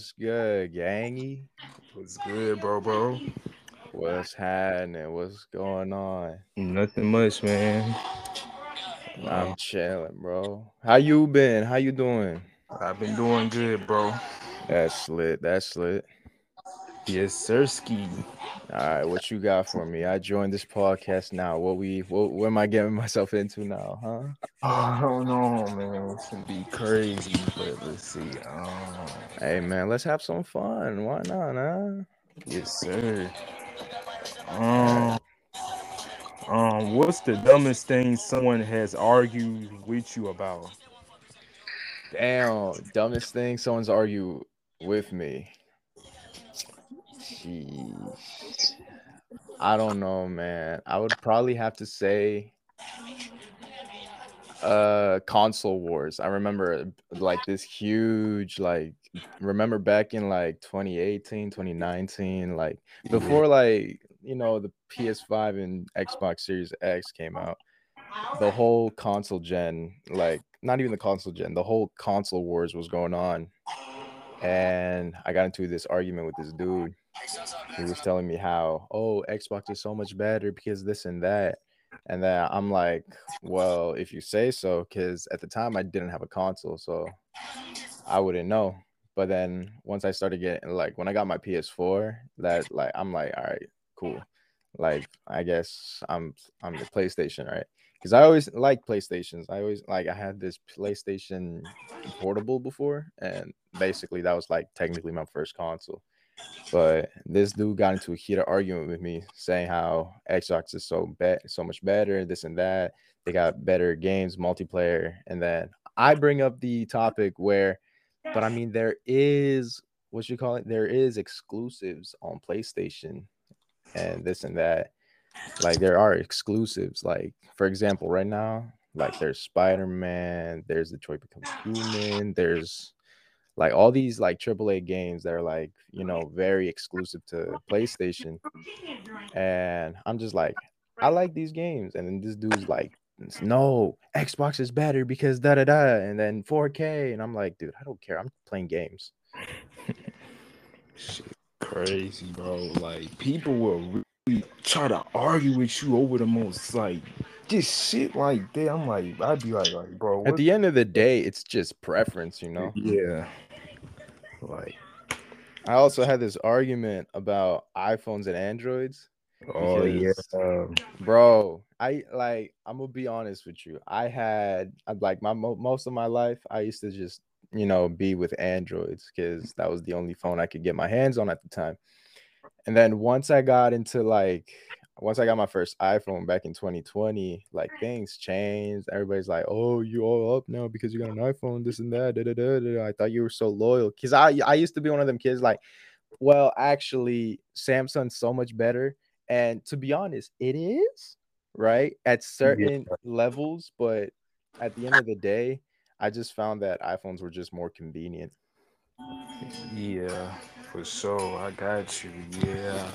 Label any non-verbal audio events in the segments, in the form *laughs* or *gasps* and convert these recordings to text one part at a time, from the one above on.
What's good, Gangy? What's good, bro, bro? What's happening? What's going on? Nothing much, man. I'm chilling, bro. How you been? How you doing? I've been doing good, bro. That's lit. That's lit. Yes, sir, ski. All right, what you got for me? I joined this podcast now. What we what, what am I getting myself into now, huh? Oh, I don't know, man. It's gonna be crazy, but let's see. Um, Hey man, let's have some fun. Why not, huh? yes, sir. Um, um, what's the dumbest thing someone has argued with you about? Damn, dumbest thing someone's argue with me. Jeez. I don't know, man. I would probably have to say uh console wars. I remember like this huge like remember back in like 2018, 2019 like before like, you know, the PS5 and Xbox Series X came out. The whole console gen like not even the console gen, the whole console wars was going on. And I got into this argument with this dude. He was telling me how, oh, Xbox is so much better because this and that. And then I'm like, well, if you say so, because at the time I didn't have a console, so I wouldn't know. But then once I started getting like when I got my PS4, that like I'm like, all right, cool. Like I guess I'm I'm the PlayStation, right? Because I always like PlayStations. I always like I had this PlayStation portable before, and basically that was like technically my first console. But this dude got into a heated argument with me, saying how Xbox is so bad, so much better, this and that. They got better games, multiplayer, and then I bring up the topic where, but I mean, there is what you call it. There is exclusives on PlayStation, and this and that. Like there are exclusives. Like for example, right now, like there's Spider Man, there's Detroit Becomes Human, there's like all these like AAA games that are like you know very exclusive to *laughs* PlayStation, and I'm just like I like these games, and then this dude's like, no, Xbox is better because da da da, and then 4K, and I'm like, dude, I don't care, I'm playing games. Shit, crazy, bro. Like people will really try to argue with you over the most like just shit like that. I'm like, I'd be like, like, bro. At the end of the day, it's just preference, you know. yeah, like, I also had this argument about iPhones and Androids. oh yeah, bro i like i'm gonna be honest with you. I had like my most of my life i used to just you know be with androids because that was the only phone i could get my hands on at the time. And then once i got into like once i got my first iphone back in 2020 like things changed everybody's like oh you all up now because you got an iphone this and that da, da, da, da. i thought you were so loyal because i i used to be one of them kids like well actually samsung's so much better and to be honest, it is right at certain levels, but at the end of the day, I just found that iPhones were just more convenient. yeah, for sure. I got you. Yeah,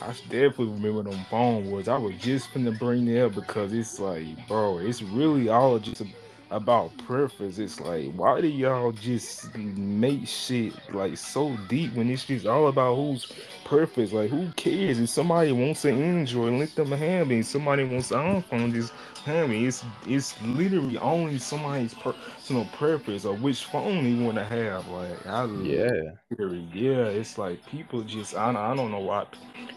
I definitely remember them phone wars. I was just finna bring that up because it's like, bro, it's really all just about preference. It's like, why do y'all just make shit like so deep when it's just all about who's preference? Like, who cares if somebody wants an Android, let them have it. If somebody wants an iPhone, just have it. It's it's literally only somebody's personal preference of which phone they want to have. Like, I Yeah, Yeah, it's like people just I I don't know why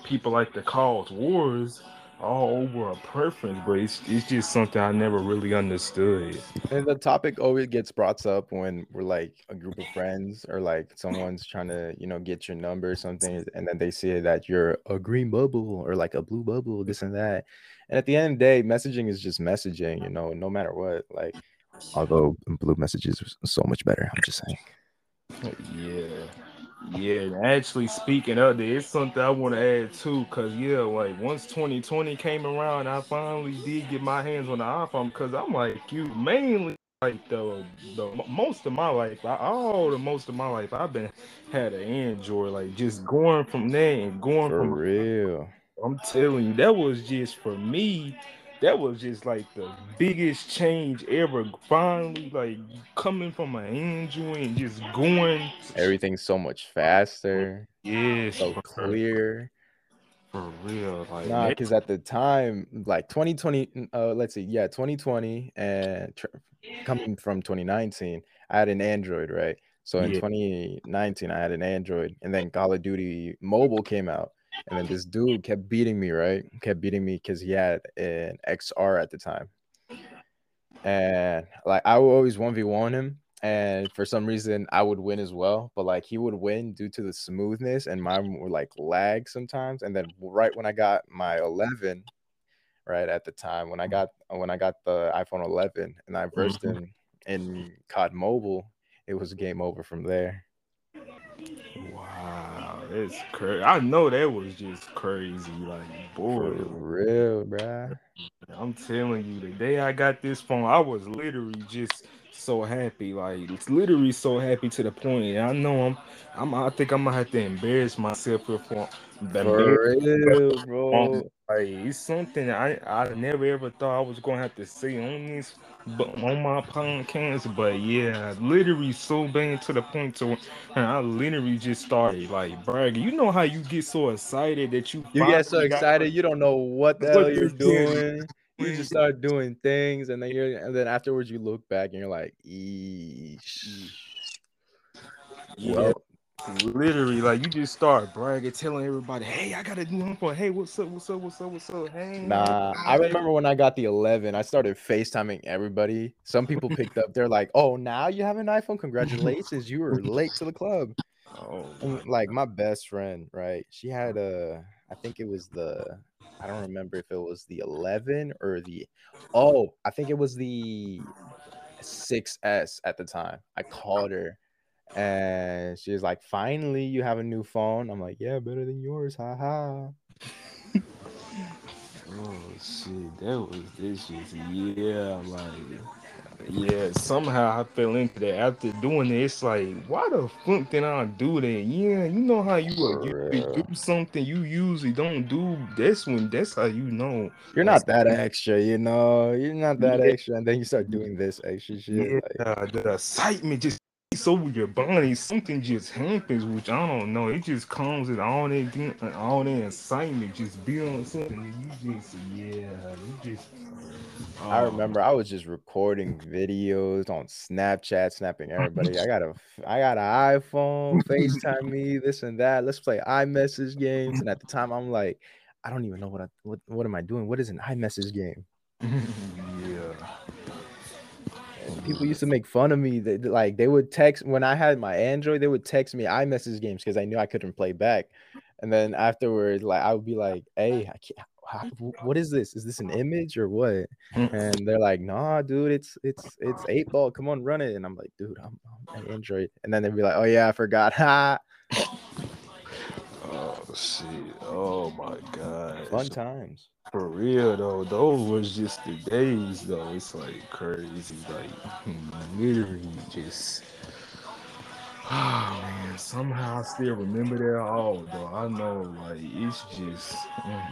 people like to cause wars all over a preference, but it's it's just something I never really understood. and the topic always gets brought up when we're like a group of friends or like someone's trying to you know get your number or something, and then they say that you're a green bubble or like a blue bubble, this and that. And at the end of the day, messaging is just messaging, you know, no matter what. Like, although blue messages are so much better, I'm just saying. Yeah. Yeah, actually speaking of it, it's something I want to add too, cause yeah, like once 2020 came around, I finally did get my hands on the iPhone, cause I'm like you, mainly like the the most of my life, I, all the most of my life, I've been had an Android, like just going from there and going For from real. I'm telling you, that was just for me that was just like the biggest change ever. Finally, like coming from an Android and just going. Everything's so much faster. Yeah, so clear. For real, like nah, because at the time, like 2020, uh, let's see, yeah, 2020 and tr- coming from 2019, I had an Android, right? So in yeah. 2019, I had an Android, and then Call of Duty Mobile came out, and then this dude kept beating me, right? Kept beating me because he had an XR at the time, and like I would always one v one him, and for some reason I would win as well. But like he would win due to the smoothness, and mine would like lag sometimes. And then right when I got my 11, right at the time when I got when I got the iPhone 11, and I versed mm-hmm. in in COD Mobile, it was game over from there. Wow, it's crazy. I know that was just crazy. Like, boy, For real, bruh. I'm telling you, the day I got this phone, I was literally just so happy. Like it's literally so happy to the point. I know I'm I'm I think I'm gonna have to embarrass myself for for real, bro. Like it's something I I never ever thought I was gonna have to say on this but on my podcast. But yeah, literally so bad to the point to and I literally just started like bragging. You know how you get so excited that you you get so excited got, you don't know what the hell you're doing you just start doing things, and then you're, and then afterwards you look back and you're like, Eesh. Yeah. Well, literally, like you just start bragging, telling everybody, "Hey, I got a new phone. Hey, what's up? What's up? What's up? What's up? Hey." Nah, I remember when I got the 11, I started FaceTiming everybody. Some people picked up. They're like, "Oh, now you have an iPhone? Congratulations! You were late to the club." *laughs* Oh, like my best friend, right? She had a, I think it was the I don't remember if it was the 11 or the oh, I think it was the 6S at the time. I called her and she was like, "Finally, you have a new phone." I'm like, "Yeah, better than yours, haha." oh shit, that was this shit. Yeah, like yeah, somehow I fell into that. After doing it, it's like, why the fuck did I do that? Yeah, you know how you, you do something you usually don't do. That's when that's how you know you're not that extra. You know, you're not that yeah. extra, and then you start doing this extra shit. Yeah, like... the excitement just over your body, something just happens, which I don't know. It just comes with all that all that excitement, just be on something. You just yeah, you just I um, remember I was just recording videos on Snapchat, snapping *laughs* everybody. I got a, I got an iPhone, FaceTime me, this and that. Let's play iMessage games. And at the time, I'm like, I don't even know what I, what, what am I doing? What is an iMessage game? *laughs* yeah. People used to make fun of me. They, like they would text when I had my Android, they would text me iMessage games because I knew I couldn't play back. And then afterwards, like I would be like, "Hey, I can't, how, what is this? Is this an image or what? Mm. And they're like, nah, dude, it's it's it's eight ball. Come on, run it. And I'm like, dude, I'm, I'm an Android. And then they'd be like, oh yeah, I forgot. Ha. *laughs* oh shit. Oh my god. Fun times. For real though, those was just the days though. It's like crazy, like *laughs* literally just Oh *sighs* man, somehow I still remember that all though. I know like it's just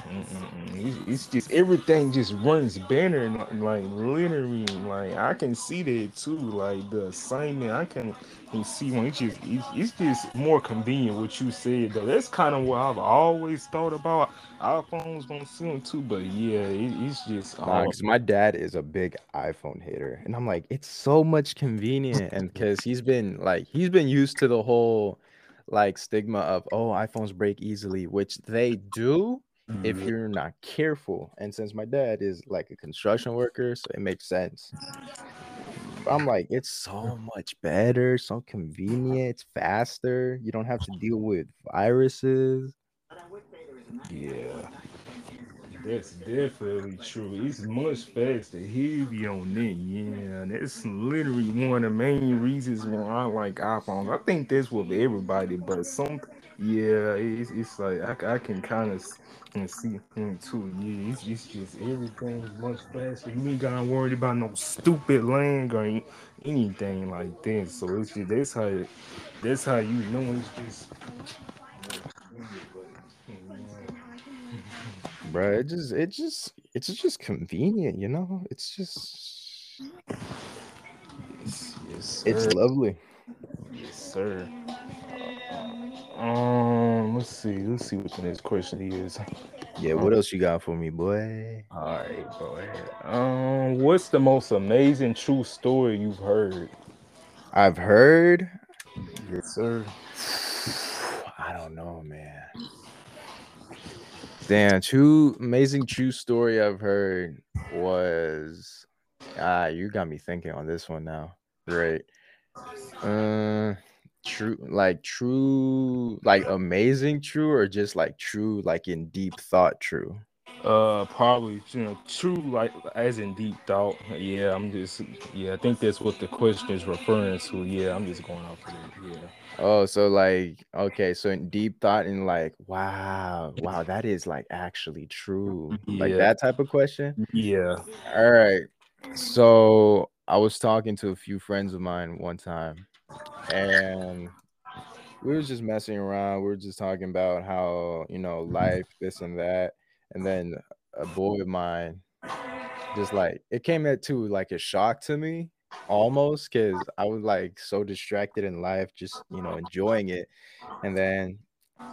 it's, it's, just everything just runs banner and like literally like I can see that too. Like the assignment I can, can see when it's just it's, it's just more convenient what you said though. That's kind of what I've always thought about iPhones gonna soon too, but yeah, it, it's just because my dad is a big iPhone hater, and I'm like, it's so much convenient, and because he's been like he's been used to the whole like stigma of oh iPhones break easily, which they do mm-hmm. if you're not careful. And since my dad is like a construction worker, so it makes sense. I'm like, it's so much better, so convenient, it's faster. You don't have to deal with viruses. Yeah, that's definitely true. It's much faster, heavy on that. Yeah, that's literally one of the main reasons why I like iPhones. I think that's with everybody, but some, yeah, it's, it's like I, I can kind of see him too. Yeah, it's, it's just everything's much faster. You ain't got worried about no stupid land or anything like that. So it's just that's how that's how you know it's just *laughs* bro. It just, it just, it's just convenient, you know. It's just Yes, yes, it's lovely. Yes, sir. Um, let's see. Let's see what the next question is. Yeah, what else you got for me, boy? All right, boy. Um, what's the most amazing true story you've heard? I've heard. Yes, sir. *sighs* I don't know, man. Damn, true amazing true story I've heard was ah, you got me thinking on this one now. Great. Uh true like true like amazing true or just like true like in deep thought true. Uh, probably you know, true like as in deep thought. Yeah, I'm just yeah. I think that's what the question is referring to. Yeah, I'm just going off of it. Yeah. Oh, so like okay, so in deep thought and like wow, wow, that is like actually true. Like that type of question. Yeah. All right. So I was talking to a few friends of mine one time, and we were just messing around. We were just talking about how, you know, life, this and that. And then a boy of mine just like it came at to like a shock to me almost because I was like so distracted in life, just you know, enjoying it. And then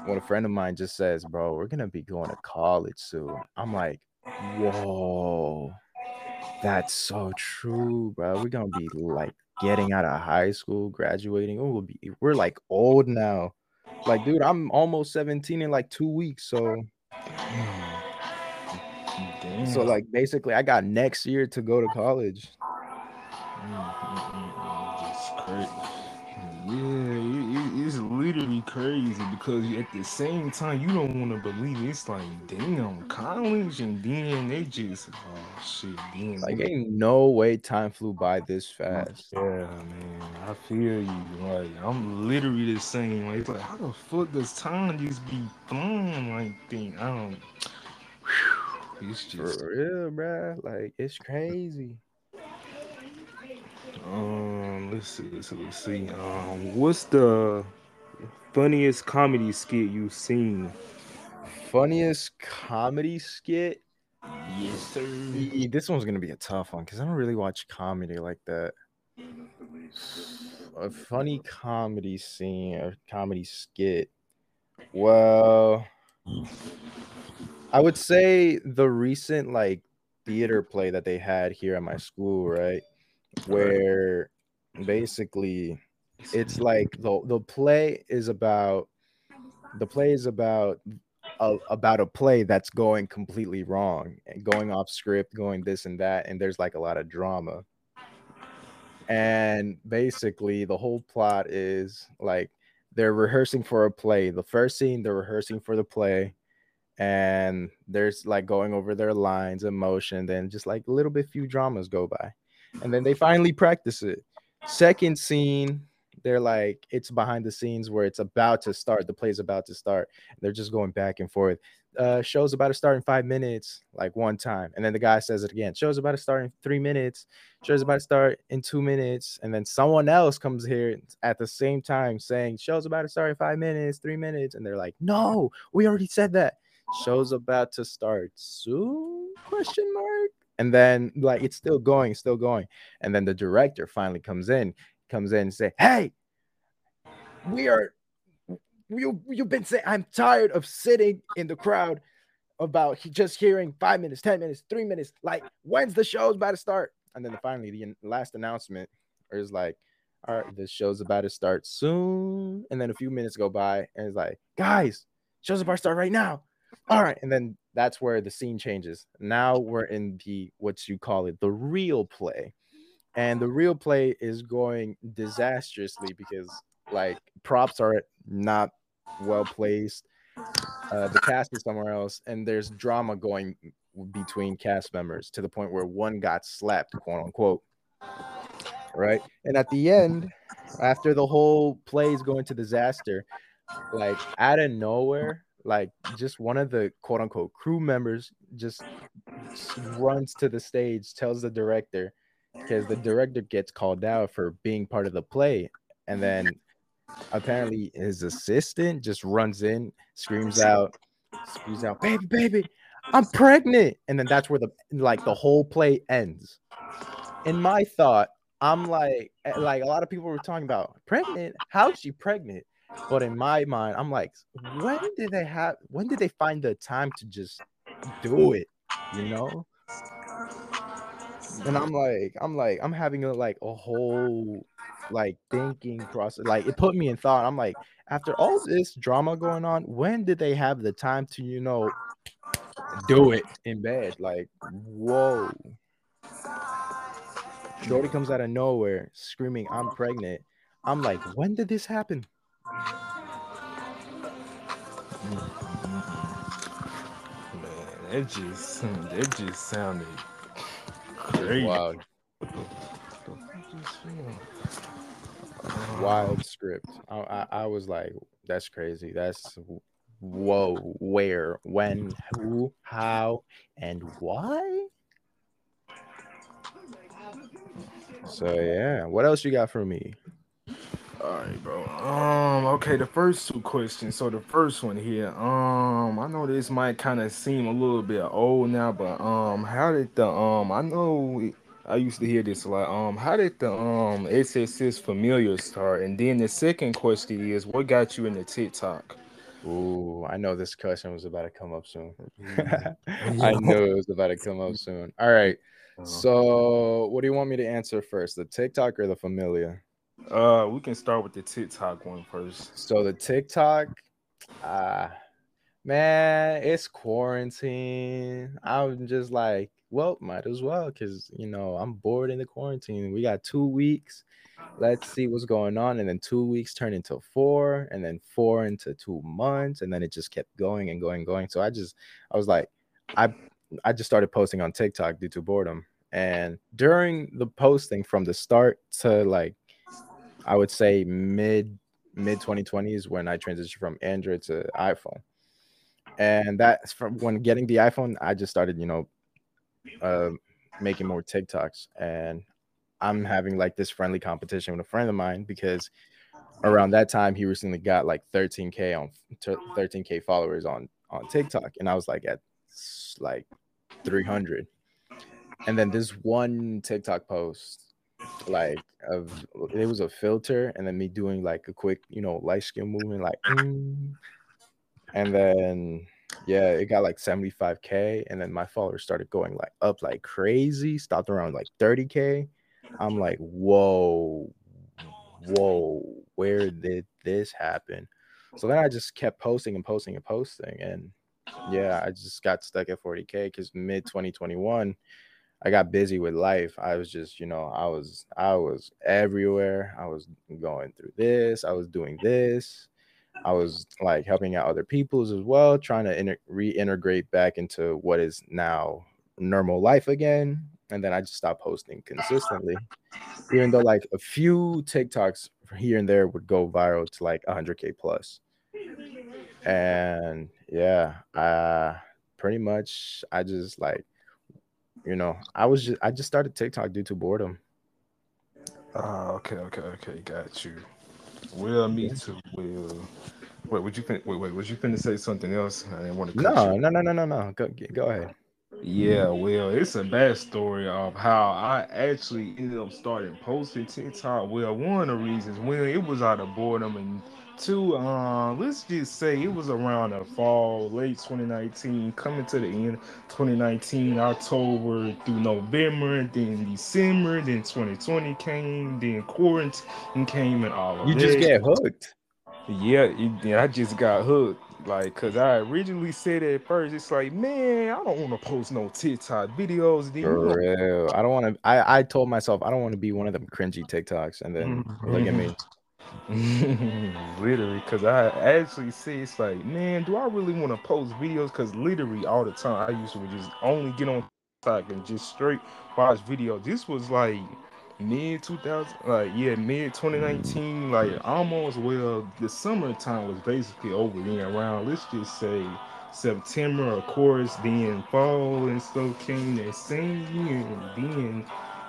when a friend of mine just says, Bro, we're gonna be going to college soon. I'm like, Whoa. That's so true, bro. We're gonna be like getting out of high school, graduating. Oh, we'll be we're like old now. Like, dude, I'm almost 17 in like two weeks. So, Damn. so like basically, I got next year to go to college. Mm, mm, mm, mm, crazy. Yeah, it, it, it's literally crazy because at the same time you don't want to believe it. it's like damn college, and then they just oh shit, then Like, ain't no way time flew by this fast. Yeah, man, I feel you. Like I'm literally the same. Like, it's like how the fuck does time just be flying like that? I don't. It's just For real, bro. Like, it's crazy. um. Let's see. Let's see. Let's see. Um. What's the funniest comedy skit you've seen? Funniest comedy skit. Yes, sir. This one's gonna be a tough one because I don't really watch comedy like that. A funny comedy scene or comedy skit. Well, I would say the recent like theater play that they had here at my school, right? Where basically it's like the the play is about the play is about a, about a play that's going completely wrong and going off script going this and that and there's like a lot of drama. And basically the whole plot is like they're rehearsing for a play the first scene they're rehearsing for the play and there's like going over their lines emotion then just like a little bit few dramas go by and then they finally practice it. Second scene they're like it's behind the scenes where it's about to start the play's about to start they're just going back and forth. Uh show's about to start in five minutes like one time and then the guy says it again show's about to start in three minutes show's about to start in two minutes and then someone else comes here at the same time saying show's about to start in five minutes three minutes and they're like no we already said that. Show's about to start soon? Question mark? And then like it's still going still going and then the director finally comes in comes in and say hey we are you you've been saying i'm tired of sitting in the crowd about just hearing five minutes ten minutes three minutes like when's the show's about to start? And then finally the last announcement is like all right this show's about to start soon. And then a few minutes go by and it's like guys show's about to start right now. All right. And then that's where the scene changes. Now we're in the what you call it the real play and the real play is going disastrously because like props are not well placed uh, the cast is somewhere else and there's drama going between cast members to the point where one got slapped quote unquote. Right? And at the end after the whole play is going to disaster like out of nowhere like just one of the quote unquote crew members just runs to the stage tells the director because the director gets called out for being part of the play and then apparently his assistant just runs in screams out screams out baby baby I'm pregnant. And then that's where the like the whole play ends. In my thought, I'm like, eh, like a lot of people were talking about pregnant. How is she pregnant? But in my mind, I'm like, when did they have? When did they find the time to just do it? You know. And I'm like, I'm like, I'm having a like a whole like thinking process. Like it put me in thought. I'm like, after all this drama going on, when did they have the time to, you know, do it in bed? Like, whoa. Shorty comes out of nowhere screaming, I'm pregnant. I'm like, when did this happen? Man, that just that just sounded crazy. Wow. Wild script. I, I, I was like, that's crazy. That's whoa, where, when, who, how, and why? So yeah, what else you got for me? All right, bro. Um, okay, the first two questions. So the first one here, um, I know this might kind of seem a little bit old now, but um, how did the um, I know I used to hear this a lot. Um, how did the um SSS familiar start? And then the second question is, what got you into TikTok? Ooh, I know this question was about to come up soon. *laughs* I knew it was about to come up soon. All right. Uh, So, what do you want me to answer first, the TikTok or the familiar? Uh, we can start with the TikTok one first. So the TikTok, uh man, it's quarantine. I'm just like, well, might as well, because you know, I'm bored in the quarantine. We got two weeks. Let's see what's going on. And then two weeks turned into four, and then four into two months, and then it just kept going and going, and going. So I just I was like, I I just started posting on TikTok due to boredom. And during the posting from the start to like I would say mid mid 2020s when I transitioned from Android to iPhone. And that's from when getting the iPhone, I just started, you know, uh, making more TikToks. And I'm having like this friendly competition with a friend of mine because around that time he recently got like 13k on 13k followers on on TikTok, and I was like at like 300. And then this one TikTok post like it was a filter and then me doing like a quick you know light skin movement like mm. and then yeah it got like 75k and then my followers started going like up like crazy stopped around like 30k i'm like whoa whoa where did this happen so then i just kept posting and posting and posting and yeah i just got stuck at 40k because mid 2021 I got busy with life. I was just, you know, I was I was everywhere. I was going through this. I was doing this. I was like helping out other people's as well, trying to inter- reintegrate back into what is now normal life again. And then I just stopped posting consistently, even though like a few TikToks here and there would go viral to like 100k plus. And yeah, uh, pretty much I just like you know, I was just I just started TikTok due to boredom. Ah, okay, okay, okay, got you. Well, me Yeah. too. Will. wait, would you fin- wait, wait, was you finna say something else? I didn't want to cut you. No, no, no, no, no, no. Go go ahead. Yeah, well, it's a bad story of how I actually ended up starting posting TikTok. Well, one of the reasons, well, it was out of boredom, and two, uh, let's just say it was around the fall, late 2019, coming to the end, 2019, October through November, then December, then 2020 came, then quarantine came, and all of You just that. get hooked. Yeah, it, yeah, I just got hooked. Like, cause I originally said at first, it's like, man, I don't want to post no TikTok videos. For real. I don't want to I I told myself I don't want to be one of them cringy TikToks and then look at me. *laughs* literally, cause I actually see it's like, man, do I really want to post videos? Cause literally all the time, I used to just only get on TikTok and just straight watch videos. This was like mid 2000, like yeah, mid 2019, like almost well, the summertime was basically over then. Around let's just say September, of course, then fall and stuff came that same year, and then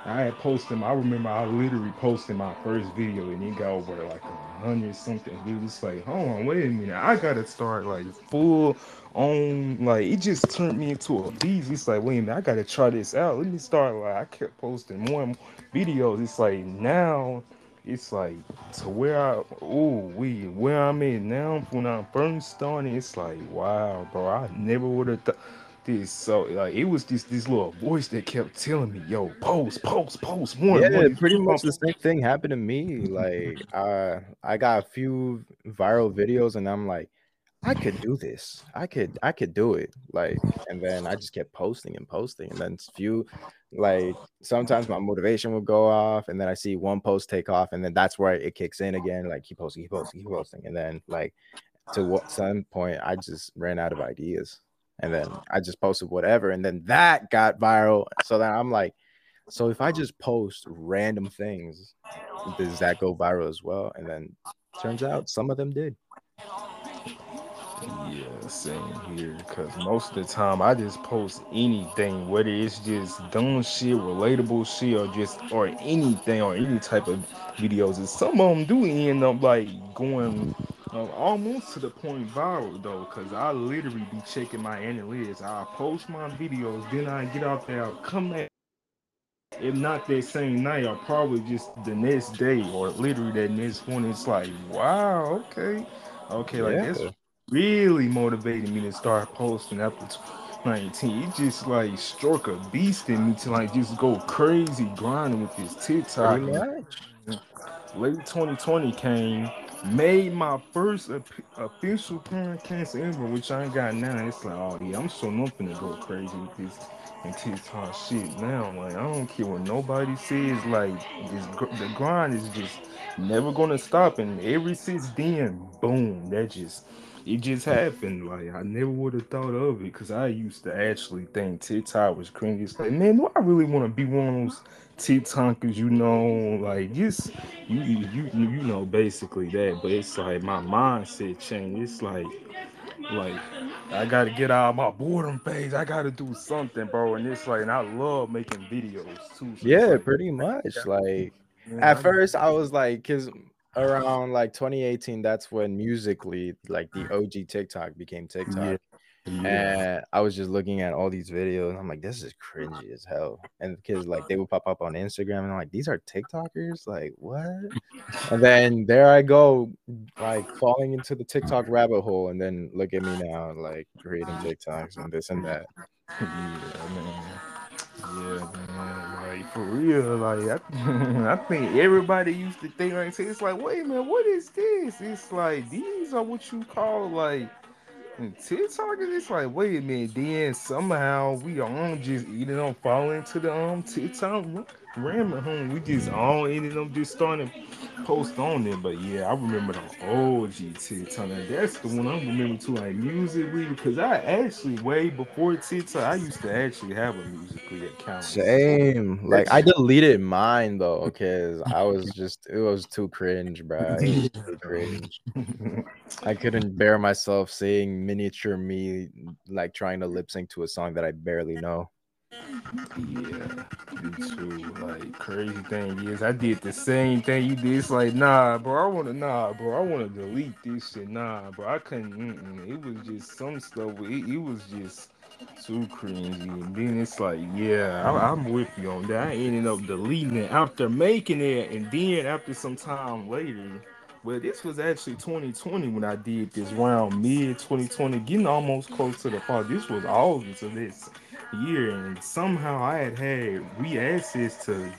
I had posted. I remember I literally posted my first video and it got over like a hundred something views. It's like, hold on, wait a minute, I gotta start like full on like it just turned me into a beast. It's like, wait a minute, I gotta try this out. Let me start like I kept posting more and more videos. It's like now it's like to where I oh we where I'm at now when I first started, it's like wow, bro. I never would have thought this. So like it was just this little voice that kept telling me, yo, post, post, post, more, Yeah, more. Pretty much the same thing happened to me. Like, uh, I got a few viral videos, and I'm like, I could do this. I could, I could do it. Like, and then I just kept posting and posting, and then s- few, like, sometimes my motivation would go off, and then I see one post take off, and then that's where it kicks in again. Like, keep posting, keep posting, keep posting, and then like to what some point, I just ran out of ideas, and then I just posted whatever, and then that got viral. So then I'm like. So if I just post random things, does that go viral as well? And then turns out some of them did. Yeah, same here. Cause most of the time I just post anything, whether it's just dumb shit, relatable shit, or just or anything or any type of videos. And some of them do end up like going uh, almost to the point viral though, cause I literally be checking my analytics. I post my videos, then I get out there, come back. If not that same night, or probably just the next day, or literally that next one. It's like, wow, okay, okay, like Yeah, that's really motivated me to start posting after 2019. It just like struck a beast in me to like just go crazy grinding with this TikTok. Late 2020 came, made my first official cancer ever, which I ain't got now. It's like, oh yeah, I'm so not finna go crazy with this and TikTok shit now. Like, I don't care what nobody says. Like, this the grind is just never gonna stop. And every since then, boom, that just it just happened. Like I never would have thought of it because I used to actually think TikTok was cringy. It's like, man, do I really want to be one of those TikTokers? You know, like just you, you, you, you know, basically that. But it's like my mindset changed. It's like, like I gotta get out of my boredom phase. I gotta do something, bro. And it's like, and I love making videos too. So Yeah, like, pretty much. Like man, at I first I was like, cause around like 2018, that's when Musical.ly like the OG TikTok became TikTok. yeah. And I was just looking at all these videos, and I'm like, this is cringy as hell. And because like they would pop up on Instagram, and I'm like, these are TikTokers? Like, what? And then there I go, like falling into the TikTok rabbit hole, and then look at me now, like creating TikToks and this and that. Yeah, man. Yeah, man. Like for real, like I, *laughs* I think everybody used to think like it's like, wait a minute, what is this? It's like these are what you call like and TikTok is it's like, wait a minute, then somehow we all just eating on falling into the um TikTok rabbit home. We just mm. all ended up just starting to post on it. But yeah, I remember the old GT And that's the one I remember too, like Musical.ly, because I actually way before TikTok, I used to actually have a Musical.ly account. Same. Like I deleted mine though, because I was just it was too cringe, bro. Too *laughs* cringe. I couldn't bear myself seeing miniature me like trying to lip sync to a song that I barely know. Yeah, me too. Like crazy thing is, I did the same thing you did. It's like, nah, bro, I wanna, nah, bro, I wanna delete this shit. Nah, bro, I couldn't. Mm-mm. It was just some stuff. It, it was just too cringy. And then it's like, yeah, I, I'm with you on that. I ended up deleting it after making it, and then after some time later. Well, this was actually 2020 when I did this round mid 2020, getting almost close to the fall. This was August of this year, and somehow I had had re-access to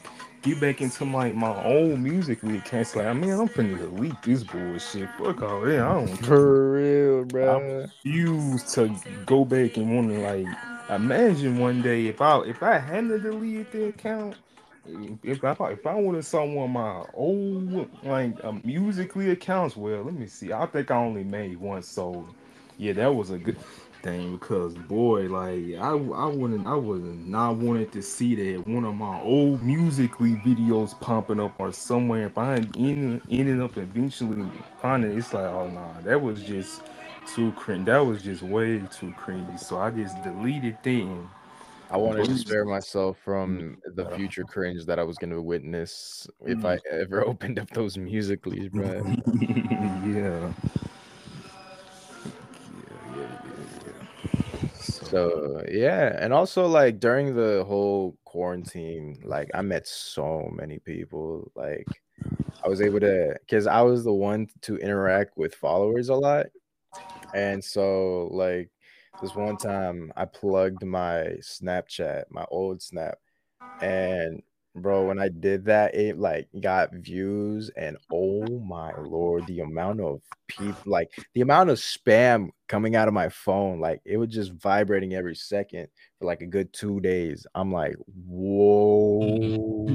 get back into my my old music league. It's like, man, I'm finna delete this bullshit. Fuck all that. I don't care. For real, I bro. refuse to go back and want to like imagine one day if I if I hadn't deleted the account. If I if I would have saw one of my old like um, Musical.ly accounts, well, let me see. I think I only made one so Yeah, that was a good because boy, like I I wouldn't I would not wanted to see that one of my old Musical.ly videos popping up or somewhere. If I ended, ended up eventually finding it, it's like oh nah, that was just too cringe. That was just way too cringy. So I just deleted and I wanted to spare myself from mm-hmm. the future cringe that I was going to witness if I mm-hmm. ever *laughs* opened up those Musical.ly, bro. *laughs* yeah. So yeah, and also like during the whole quarantine, like I met so many people. Like I was able to, because I was the one to interact with followers a lot, and so like this one time I plugged my Snapchat, my old Snap, and bro, when I did that, it like got views, and oh my lord, the amount of people, like the amount of spam coming out of my phone, like it was just vibrating every second for like a good two days. I'm like, whoa.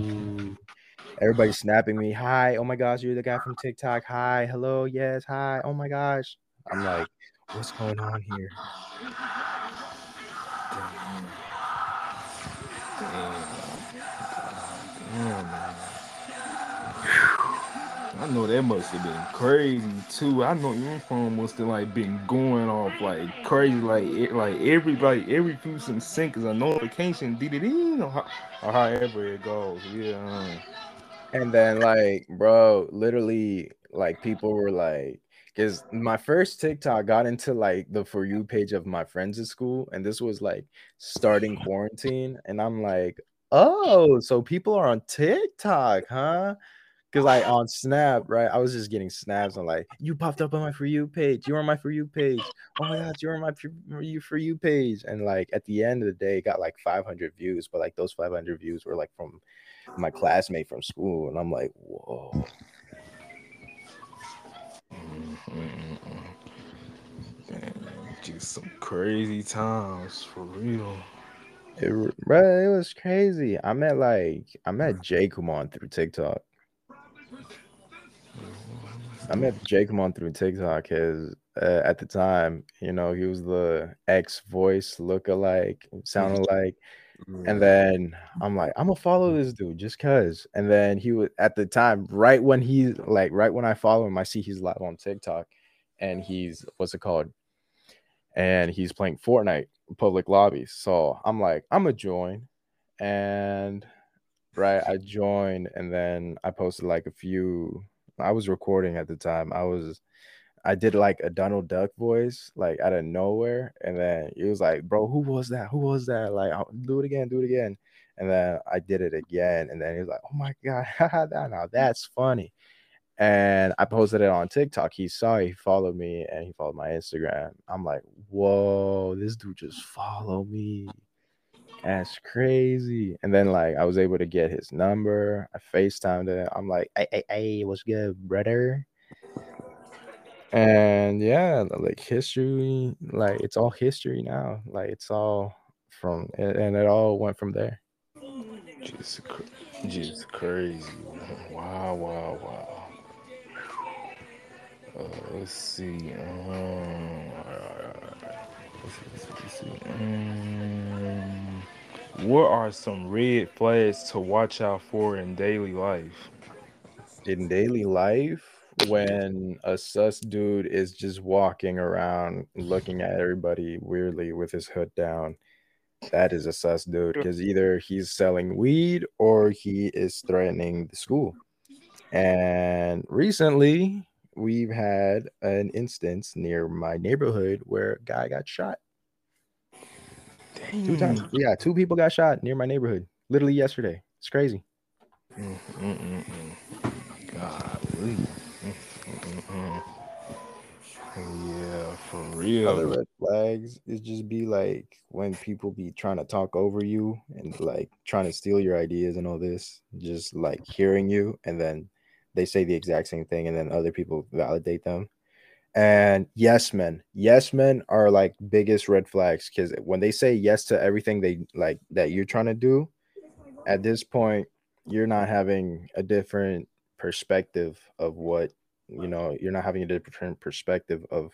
Everybody snapping me, hi, oh my gosh, you're the guy from TikTok. Hi, hello, yes, hi, oh my gosh. I'm like, what's going on here? I know that must have been crazy too. I know your phone must have like been going off like crazy, like it, like every like every few seconds a notification, did it or, or however it goes. Yeah. Um. And then like, bro, literally, like people were like, because my first TikTok got into like the for you page of my friends at school, and this was like starting quarantine, and I'm like, oh, so people are on TikTok, huh? Because like on Snap, right? I was just getting snaps on like, you popped up on my for you page. You're on my for you page. Oh my god, you're on my for you for you page. And like at the end of the day, got like 500 views, but like those 500 views were like from my classmate from school, and I'm like, whoa. Mm-hmm, mm-hmm, mm-hmm. man, just some crazy times for real. It, bro, it was crazy. I met like I met Jay Kumon through TikTok. I met Jay Kumon through TikTok because uh, at the time, you know, he was the ex voice look alike, sound alike. *laughs* And mm. then I'm like, I'm gonna follow this dude just cause. And then he was at the time, right when he like right when I follow him, I see he's live on TikTok and he's what's it called? And he's playing Fortnite public lobbies. So I'm like, I'm gonna join. And right, I joined and then I posted like a few. I was recording at the time. I was I did like a Donald Duck voice, like out of nowhere, and then it was like, "Bro, who was that? Who was that?" Like, I'll do it again, do it again, and then I did it again, and then he was like, "Oh my god, *laughs* now that's funny," and I posted it on TikTok. He saw, he followed me, and he followed my Instagram. I'm like, "Whoa, this dude just followed me." That's crazy. And then like I was able to get his number. I FaceTimed it. I'm like, hey, hey, hey, what's good, brother? And yeah, like history, like it's all history now. Like it's all from, and it all went from there. Just, just crazy. Wow, wow, wow. Uh, let's see. Um, let's see. Um, what are some red flags to watch out for in daily life? In daily life, when a sus dude is just walking around looking at everybody weirdly with his hood down that is a sus dude because either he's selling weed or he is threatening the school and recently we've had an instance near my neighborhood where a guy got shot Dang. two times yeah two people got shot near my neighborhood literally yesterday it's crazy Mm-mm-mm. God, yeah, for real. Other red flags is just be like when people be trying to talk over you and like trying to steal your ideas and all this, just like hearing you and then they say the exact same thing and then other people validate them. And yes men, yes men are like biggest red flags because when they say yes to everything they like that you're trying to do, at this point, you're not having a different perspective of what you know you're not having a different perspective of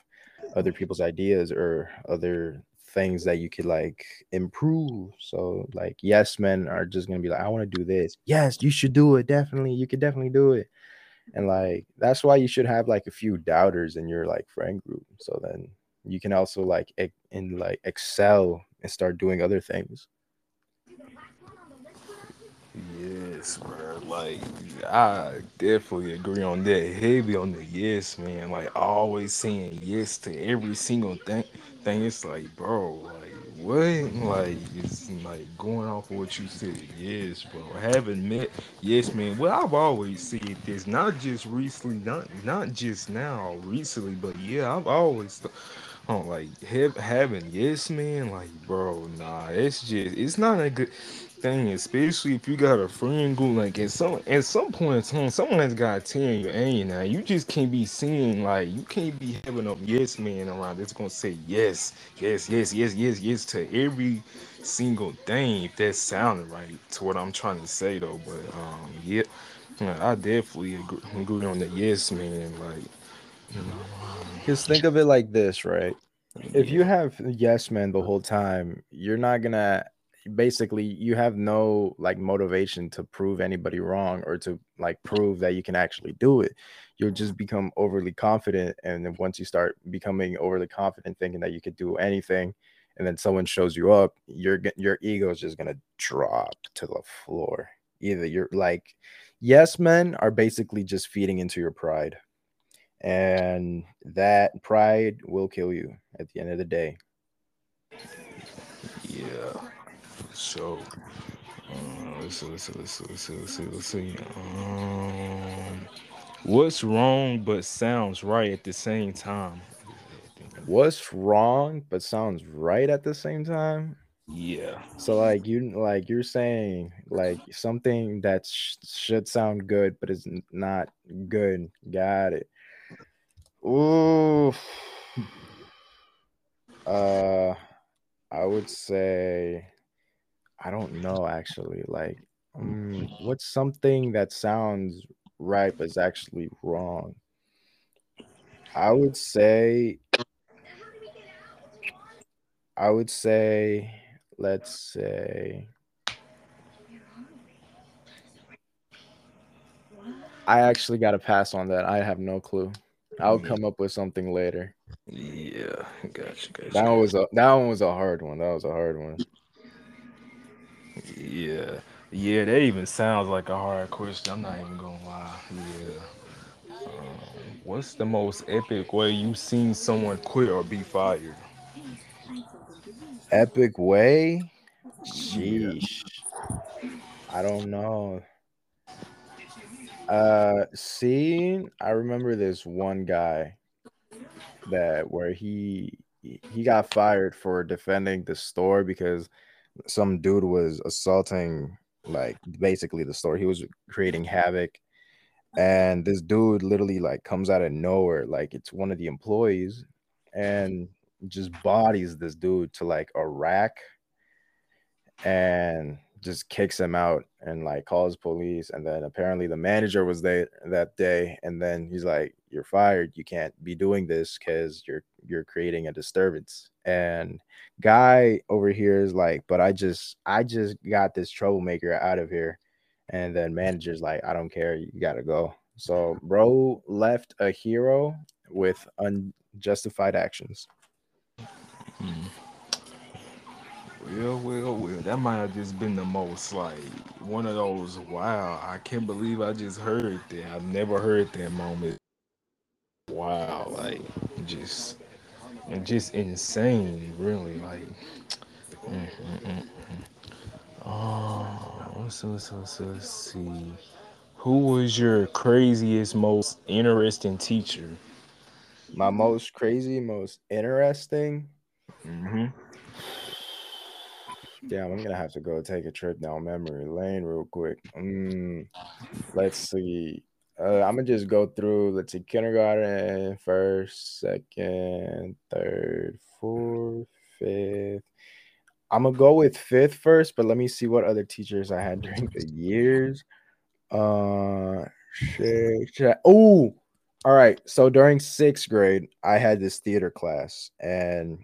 other people's ideas or other things that you could like improve. So like yes men are just gonna be like i want to do this. Yes you should do it. Definitely. You could definitely do it and like that's why you should have like a few doubters in your like friend group. So then you can also like in and like excel and start doing other things. Yes bro like i definitely agree on that. Heavy on the yes man. Like always saying yes to every single thing thing. It's like bro like what? Like it's like going off of what you said. Yes, bro. Haven't met. Yes, man. Well, I've always said this, not just recently, not not just now, recently, but yeah, I've always. Oh, like have, having yes man, like bro, nah, it's just it's not a good thing, especially if you got a friend group. Like at some at some point in time, someone has got to tell you, hey, now you just can't be seeing like you can't be having a yes man around that's gonna say yes, yes, yes, yes, yes, yes to every single thing. If that's sounding right to what I'm trying to say though, but um, yeah, I definitely agree, agree on the yes man. Like you know, Because think of it like this, right? If you have yes men the whole time, you're not gonna basically you have no like motivation to prove anybody wrong or to like prove that you can actually do it. You'll just become overly confident, and then once you start becoming overly confident, thinking that you could do anything, and then someone shows you up, your your ego is just gonna drop to the floor. Either you're like, yes men are basically just feeding into your pride and that pride will kill you at the end of the day. yeah. So. Uh, let's see, let's see, let's see, let's see, let's see, let's see. Um, what's wrong but sounds right at the same time? What's wrong but sounds right at the same time? Yeah, So like you like you're saying like something that sh- should sound good but is not good. Got it. Ooh. Uh I would say I don't know actually. Like mm, what's something that sounds right but is actually wrong? I would say I would say, let's say, I actually got to pass on that. I have no clue. I'll come up with something later. yeah. Gotcha, gotcha, That one was a that one was a hard one. That was a hard one. Yeah, yeah. That even sounds like a hard question. I'm not even gonna lie. Yeah. Um, what's the most epic way you've seen someone quit or be fired? Epic way. Yeah. Sheesh. I don't know. Uh, see, I remember this one guy that where he he got fired for defending the store because some dude was assaulting like basically the store. He was creating havoc and this dude literally like comes out of nowhere like it's one of the employees and just bodies this dude to like a rack and just kicks him out and like calls police and then apparently the manager was there that day and then he's like you're fired. You can't be doing this because you're you're creating a disturbance. And guy over here is like but i just i just got this troublemaker out of here. And then manager's like i don't care. You gotta go. So bro left a hero with unjustified actions hmm. Well, well, well. That might have just been the most like one of those. Wow, I can't believe I just heard that. I've never heard that moment. Wow, like just and just insane, really. Like, mm, mm, mm. oh, so so so let's see. Who was your craziest, most interesting teacher? my most crazy most interesting hmm Damn, I'm gonna have to go take a trip down memory lane real quick. Mm, let's *laughs* see. Uh, I'm gonna just go through. Let's see, kindergarten, first, second, third, fourth, fifth. I'm gonna go with fifth first, but let me see what other teachers I had during the years. Uh, shit. Oh, all right. So during sixth grade, I had this theater class, and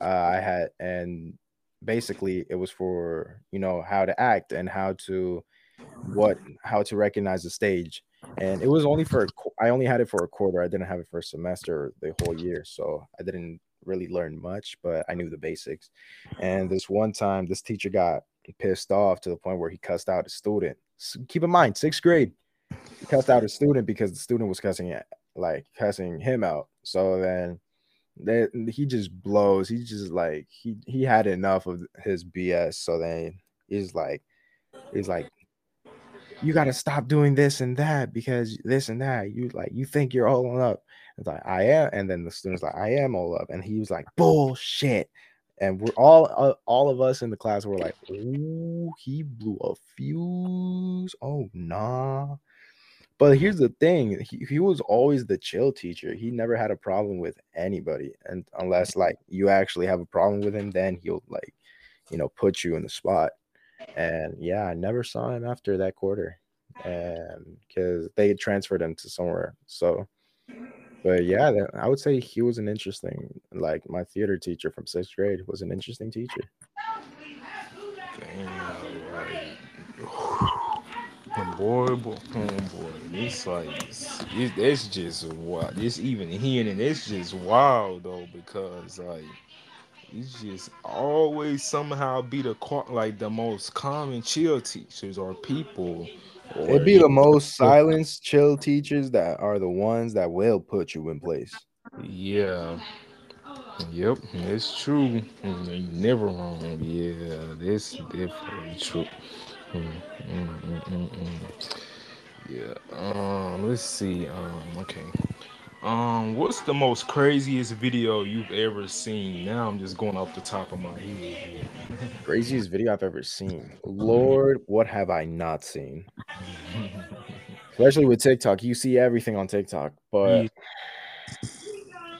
uh, I had, and basically it was for you know how to act and how to what how to recognize the stage. And it was only for I only had it for a quarter. I didn't have it for a semester the whole year, so I didn't really learn much, but I knew the basics. And this one time, this teacher got pissed off to the point where he cussed out a student so keep in mind, sixth grade, he cussed out a student because the student was cussing like cussing him out. So then that he just blows. He just like he he had enough of his BS. So then he's like, he's like, you got to stop doing this and that because this and that. You like you think you're all up. It's like I am, and then the student's like, I am all up, and he was like, bullshit. And we're all uh, all of us in the class were like, oh, he blew a fuse. Oh nah. But here's the thing: he, he was always the chill teacher. He never had a problem with anybody, and unless mm-hmm. like you actually have a problem with him, then he'll like, you know, put you in the spot. And yeah, I never saw him after that quarter, and because they transferred him to somewhere. So, but yeah, I would say he was an interesting, like my theater teacher from sixth grade was an interesting teacher. Damn, right. Boy, boy, oh boy, it's like it's, it's just wild. It's even hearing it, it's just wild though because like it's just always somehow be the like the most common chill teachers or people. Or, It'd be the most silenced chill teachers that are the ones that will put you in place. Yeah. Yep, it's true. You never wrong. Yeah, that's definitely true. Mm, mm, mm, yeah. Um. Let's see. Um. Okay. Um. What's the most craziest video you've ever seen? Now I'm just going off the top of my head. craziest video I've ever seen. Lord, what have I not seen? Especially with TikTok, you see everything on TikTok, but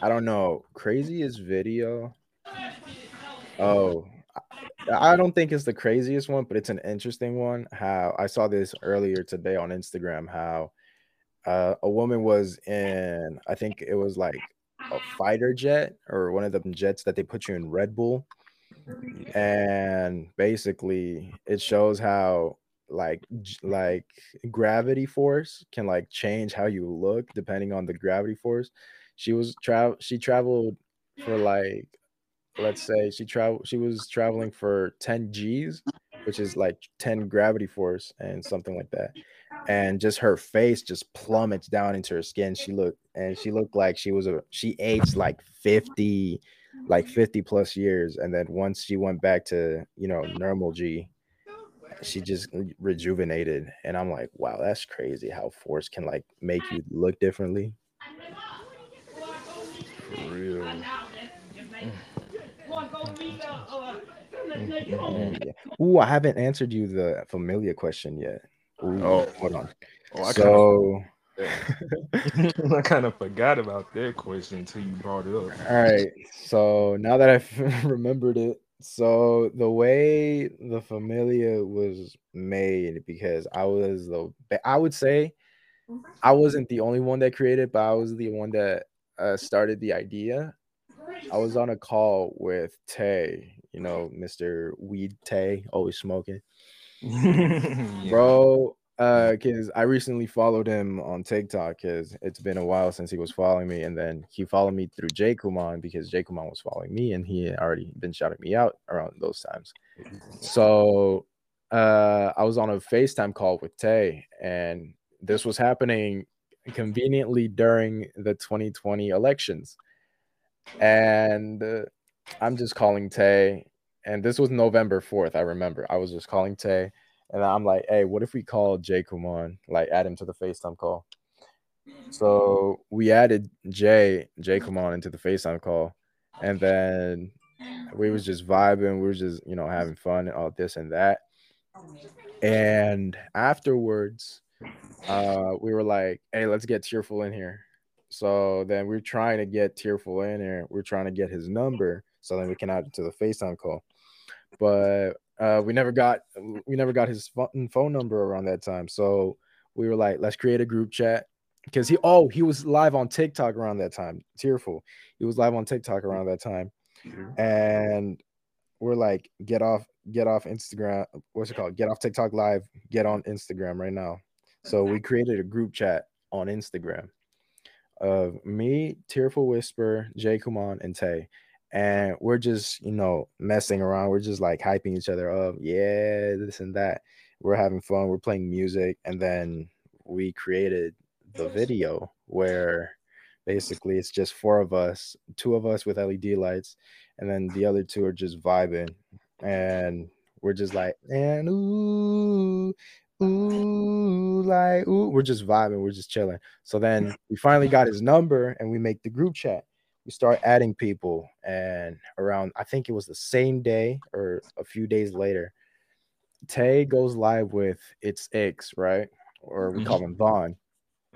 I don't know. Craziest video. Oh, I don't think it's the craziest one, but it's an interesting one. How I saw this earlier today on Instagram. How uh, a woman was in, I think it was like a fighter jet or one of the jets that they put you in Red Bull, and basically it shows how like like gravity force can like change how you look depending on the gravity force. She was travel. She traveled for like let's say she travel she was traveling for 10 g's which is like 10 gravity force and something like that. And just her face just plummets down into her skin. She looked and she looked like she was a she aged like 50 like 50 plus years. And then once she went back to you know normal g she just rejuvenated. And i'm like wow that's crazy how force can like make you look differently. For real mm. Ooh, I haven't answered you the familiar question yet. Ooh, oh, hold on. Oh, I so *laughs* *laughs* I kind of forgot about that question until you brought it up. All right. So now that I've *laughs* remembered it, so the way the familia was made, because I was the I would say I wasn't the only one that created, but I was the one that uh, started the idea. I was on a call with Tay, you know, Mr. Weed Tay, always smoking. *laughs* yeah. Bro, uh, because I recently followed him on TikTok because it's been a while since he was following me, and then he followed me through Jay Kuman because Jay Kuman was following me, and he had already been shouting me out around those times. So uh, I was on a FaceTime call with Tay, and this was happening conveniently during the 2020 elections and uh, I'm just calling Tay. And this was November 4th. I remember I was just calling Tay. And I'm like, hey, what if we call Jay Kuman, like add him to the FaceTime call? So we added Jay, Jay Kuman into the FaceTime call. And then we was just vibing. We were just, you know, having fun and all this and that. And afterwards, uh, we were like, hey, let's get tearful in here. So then we're trying to get Tearful in here. We're trying to get his number so then we can add it to the FaceTime call. But uh, we never got we never got his phone number around that time. So we were like, let's create a group chat because he oh he was live on TikTok around that time. Tearful, he was live on TikTok around that time, mm-hmm. and we're like, get off get off Instagram. What's it called? Get off TikTok live. Get on Instagram right now. So we created a group chat on Instagram of me, Tearful Whisper, Jay Kuman, and Tay. And we're just, you know, messing around. We're just like hyping each other up. Yeah, this and that. we're having fun, we're playing music, and then we created the video where basically it's just four of us, two of us with LED lights, and then the other two are just vibing, and we're just like and ooh ooh like ooh we're just vibing we're just chilling. So then *laughs* we finally got his number and we make the group chat. We start adding people and around i think it was the same day or a few days later tay goes live with it's x right? Or we call mm-hmm. him vaughn.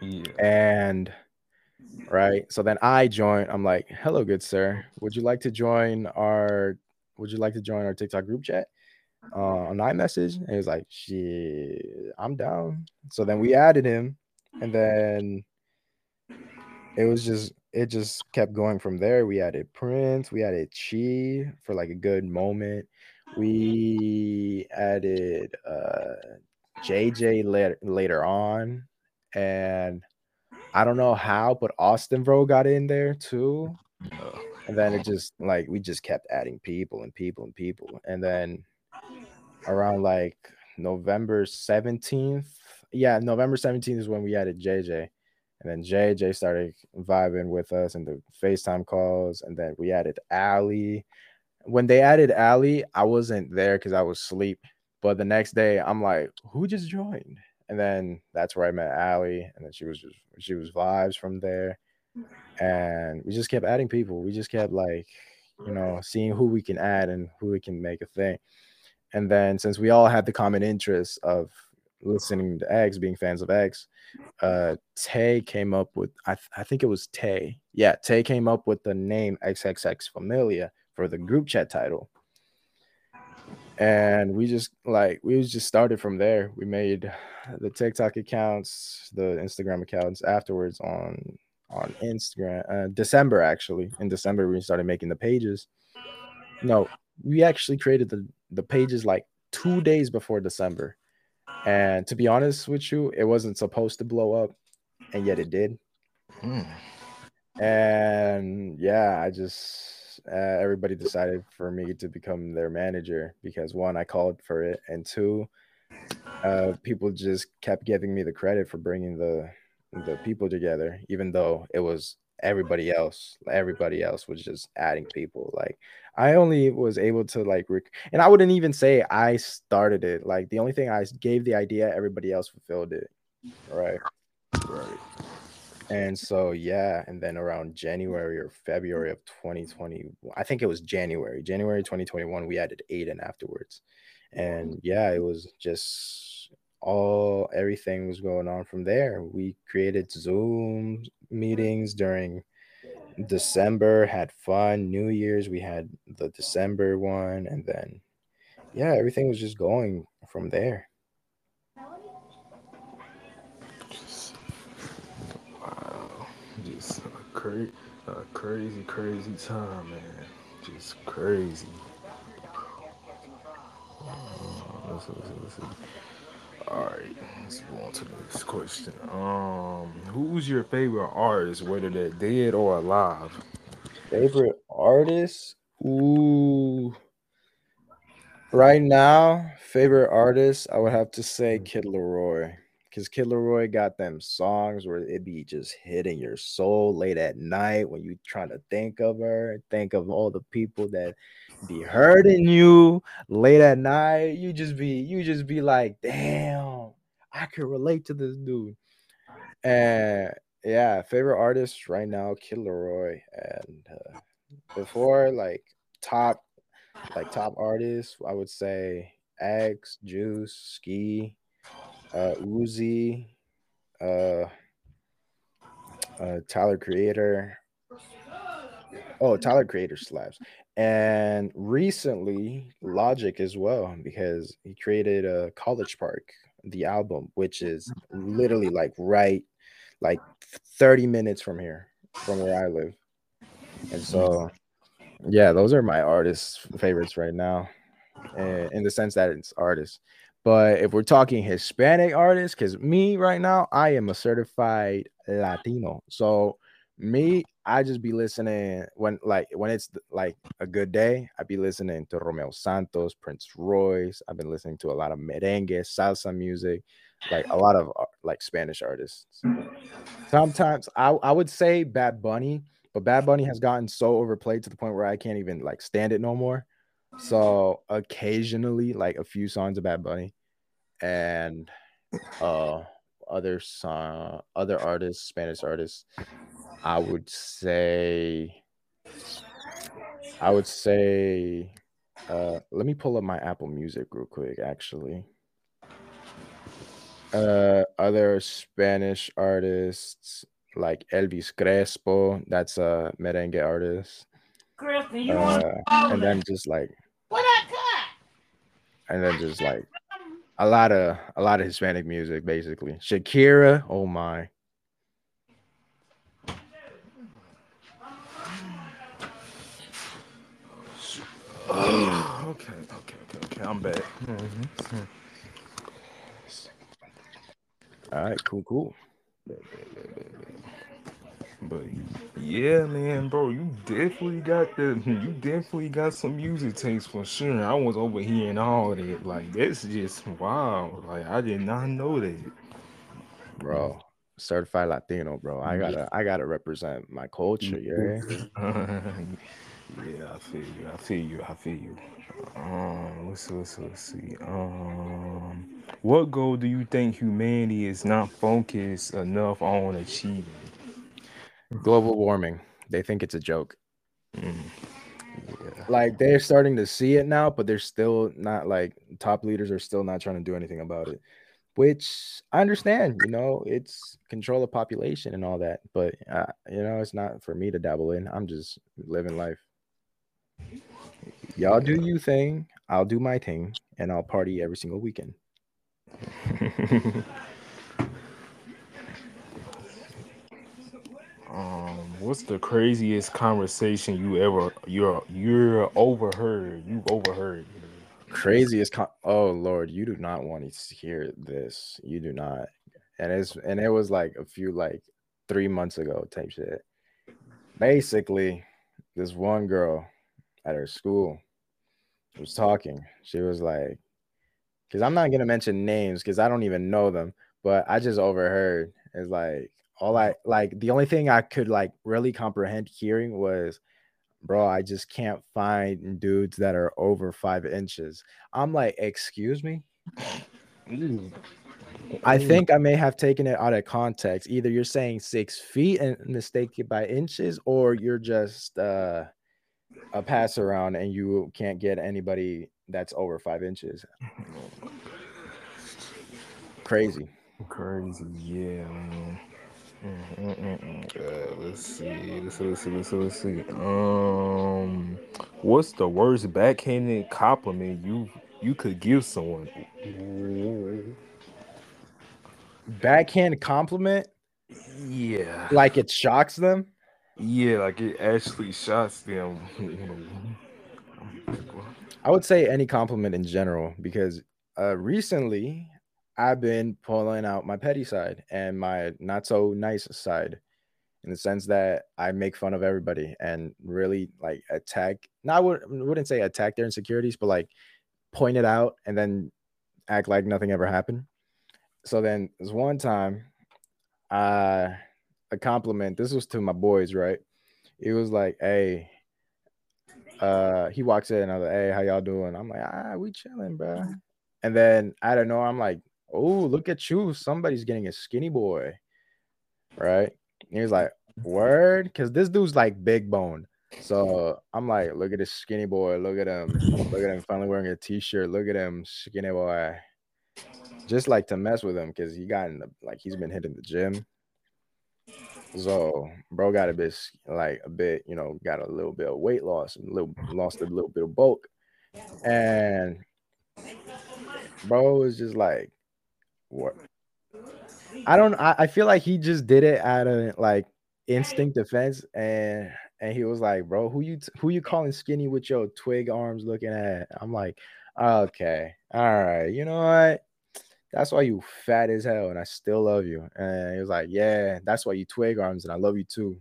Yeah. and right so then i join i'm like hello good sir. Would you like to join our would you like to join our tiktok group chat uh, on iMessage, and he was like, "Shit, I'm down." So then we added him, and then it was just it just kept going from there. We added Prince, we added Chi for like a good moment. We added uh JJ later later on, and I don't know how, but Austin bro got in there too. And then it just like we just kept adding people and people and people. And then around like November 17th, yeah, November 17th is when we added JJ. And then JJ started vibing with us and the FaceTime calls. And then we added Ali. When they added Ali, I wasn't there because I was asleep. But the next day, I'm like, who just joined? And then that's where I met Ali. And then she was just she was vibes from there and we just kept adding people. We just kept like, you know, seeing who we can add and who we can make a thing. And then since we all had the common interest of listening to X, being fans of X, uh Tay came up with I, th- I think it was Tay. Yeah, Tay came up with the name XXX Familia for the group chat title. And we just like we just started from there. We made the TikTok accounts, the Instagram accounts afterwards on on Instagram. Uh, December actually. In December we started making the pages. No, we actually created the the pages like two days before December. And to be honest with you, it wasn't supposed to blow up, and yet it did. hmm. And yeah, I just uh, everybody decided for me to become their manager because one, I called for it, and two, uh, people just kept giving me the credit for bringing the the people together, even though it was everybody else. Everybody else was just adding people. Like I only was able to like, rec- and I wouldn't even say I started it. Like the only thing I gave the idea, everybody else fulfilled it. Right. Right. And so yeah, and then around January or February of 2020, I think it was January, January 2021, we added Aiden afterwards. And yeah, it was just all everything was going on from there. We created Zoom meetings during December, had fun. New Year's, we had the December one, and then yeah, everything was just going from there. Wow. Just a cra- a crazy, crazy time, man. Just crazy. Let's see, let's see. All right, let's move on to the next question. Um, who's your favorite artist, whether they're dead or alive? Favorite artist? Ooh. Right now, favorite artist, I would have to say Kid LAROI. Because Kid LAROI got them songs where it be just hitting your soul late at night when you trying to think of her, think of all the people that be hurting you late at night. You just be you just be like, damn, I could relate to this dude. And yeah, favorite artist right now, Kid LAROI. And uh, before like top like top artists, I would say X, Juice, Ski, uh, Uzi, uh, uh, Tyler Creator. Oh, Tyler Creator slaps. And recently, Logic as well, because he created a College Park, the album, which is literally *laughs* like right, like 30 minutes from here, from where I live. And so, yeah, those are my artists' favorites right now, eh, in the sense that it's artists. But if we're talking Hispanic artists, because me right now, I am a certified Latino. So Me, I just be listening when like when it's like a good day. I be listening to Romeo Santos, Prince Royce. I've been listening to a lot of merengue, salsa music, like a lot of uh, like Spanish artists. Sometimes I, I would say Bad Bunny, but Bad Bunny has gotten so overplayed to the point where I can't even like stand it no more. So occasionally, like a few songs of Bad Bunny, and uh other song, other artists, Spanish artists. I would say, I would say, uh, let me pull up my Apple Music real quick. Actually, uh, other Spanish artists like Elvis Crespo, that's a merengue artist. Uh, and then just like, what I got, and then just like a lot of a lot of Hispanic music, basically. Shakira, oh my. Okay, okay, okay, okay. I'm back. Mm-hmm. All right, cool, cool. But yeah, man, bro, you definitely got the you definitely got some music taste for sure. I was over hearing all that. Like that's just wow. Like I did not know that. Bro, certified Latino, bro. I gotta I gotta represent my culture, yeah. *laughs* Yeah, I feel you. I feel you. I feel you. Um, let's see, let's see, let's see. Um, what goal do you think humanity is not focused enough on achieving? Global warming. They think it's a joke. Yeah. Like they're starting to see it now, but they're still not like top leaders are still not trying to do anything about it. Which I understand, you know, it's control of population and all that, but uh, you know, it's not for me to dabble in. I'm just living life. Y'all do you thing, I'll do my thing, and I'll party every single weekend. *laughs* Um, what's the craziest conversation you ever you're you're overheard? You've overheard. Craziest con- oh lord, you do not want to hear this. You do not. And it's and it was like a few like three months ago type shit. Basically, this one girl at her school was talking. She was like, because I'm not gonna mention names because I don't even know them, but I just overheard. It's like all I like the only thing I could like really comprehend hearing was, bro, I just can't find dudes that are over five inches. I'm like, excuse me. I think I may have taken it out of context. Either you're saying six feet and mistake it by inches, or you're just uh a pass around and you can't get anybody that's over five inches. Crazy. Crazy, yeah, man. Uh, let's see. Let's see. Let's see. Let's see. Let's see. Um, what's the worst backhanded compliment you you could give someone? Backhand compliment, Yeah. like it shocks them. Yeah, like it actually shots them. *laughs* I would say any compliment in general because uh recently I've been pulling out my petty side and my not so nice side in the sense that I make fun of everybody and really like attack. No, I would, wouldn't say attack their insecurities, but like point it out and then act like nothing ever happened. So then there's one time, uh, a compliment. This was to my boys, right? It was like, hey, uh, he walks in. I was like, hey, how y'all doing? I'm like, ah, we chilling, bro. And then I don't know. I'm like, oh, look at you. Somebody's getting a skinny boy, right? And he was like, word, because this dude's like big bone. So I'm like, look at this skinny boy. Look at him. Look at him finally wearing a t-shirt. Look at him, skinny boy. Just like to mess with him because he got in the like he's been hitting the gym. So bro got a bit like a bit, you know, got a little bit of weight loss, a little lost a little bit of bulk. And bro was just like, what? I don't I, I feel like he just did it out of like instinct defense and and he was like, bro, who you who you calling skinny with your twig arms looking at? I'm like, okay, all right, you know what? That's why you fat as hell, and I still love you. And he was like, yeah, that's why you twig arms, and I love you too.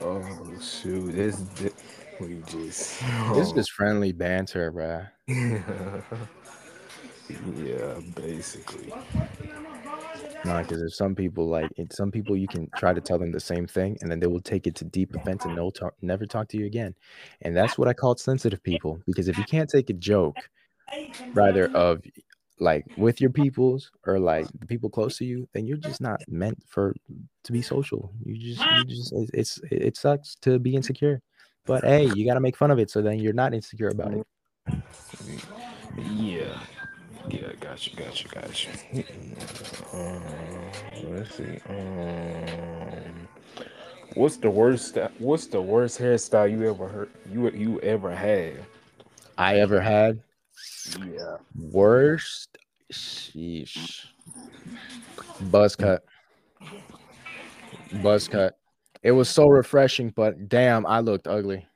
Oh shoot, this we just It's just oh. friendly banter, bruh. *laughs* yeah, basically. No, because there's some people like it's some people you can try to tell them the same thing, and then they will take it to deep offense and they'll talk, never talk to you again. And that's what I call sensitive people. Because if you can't take a joke, rather of like with your peoples or like the people close to you, then you're just not meant for to be social. You just, you just it's it sucks to be insecure. But hey, you got to make fun of it so then you're not insecure about it. Yeah. Yeah, got you, got you, got you. Um, let's see. Um, what's the worst? What's the worst hairstyle you ever heard? You you ever had? I ever had. Yeah. Worst. Sheesh. Buzz cut. Buzz cut. It was so refreshing, but damn, I looked ugly.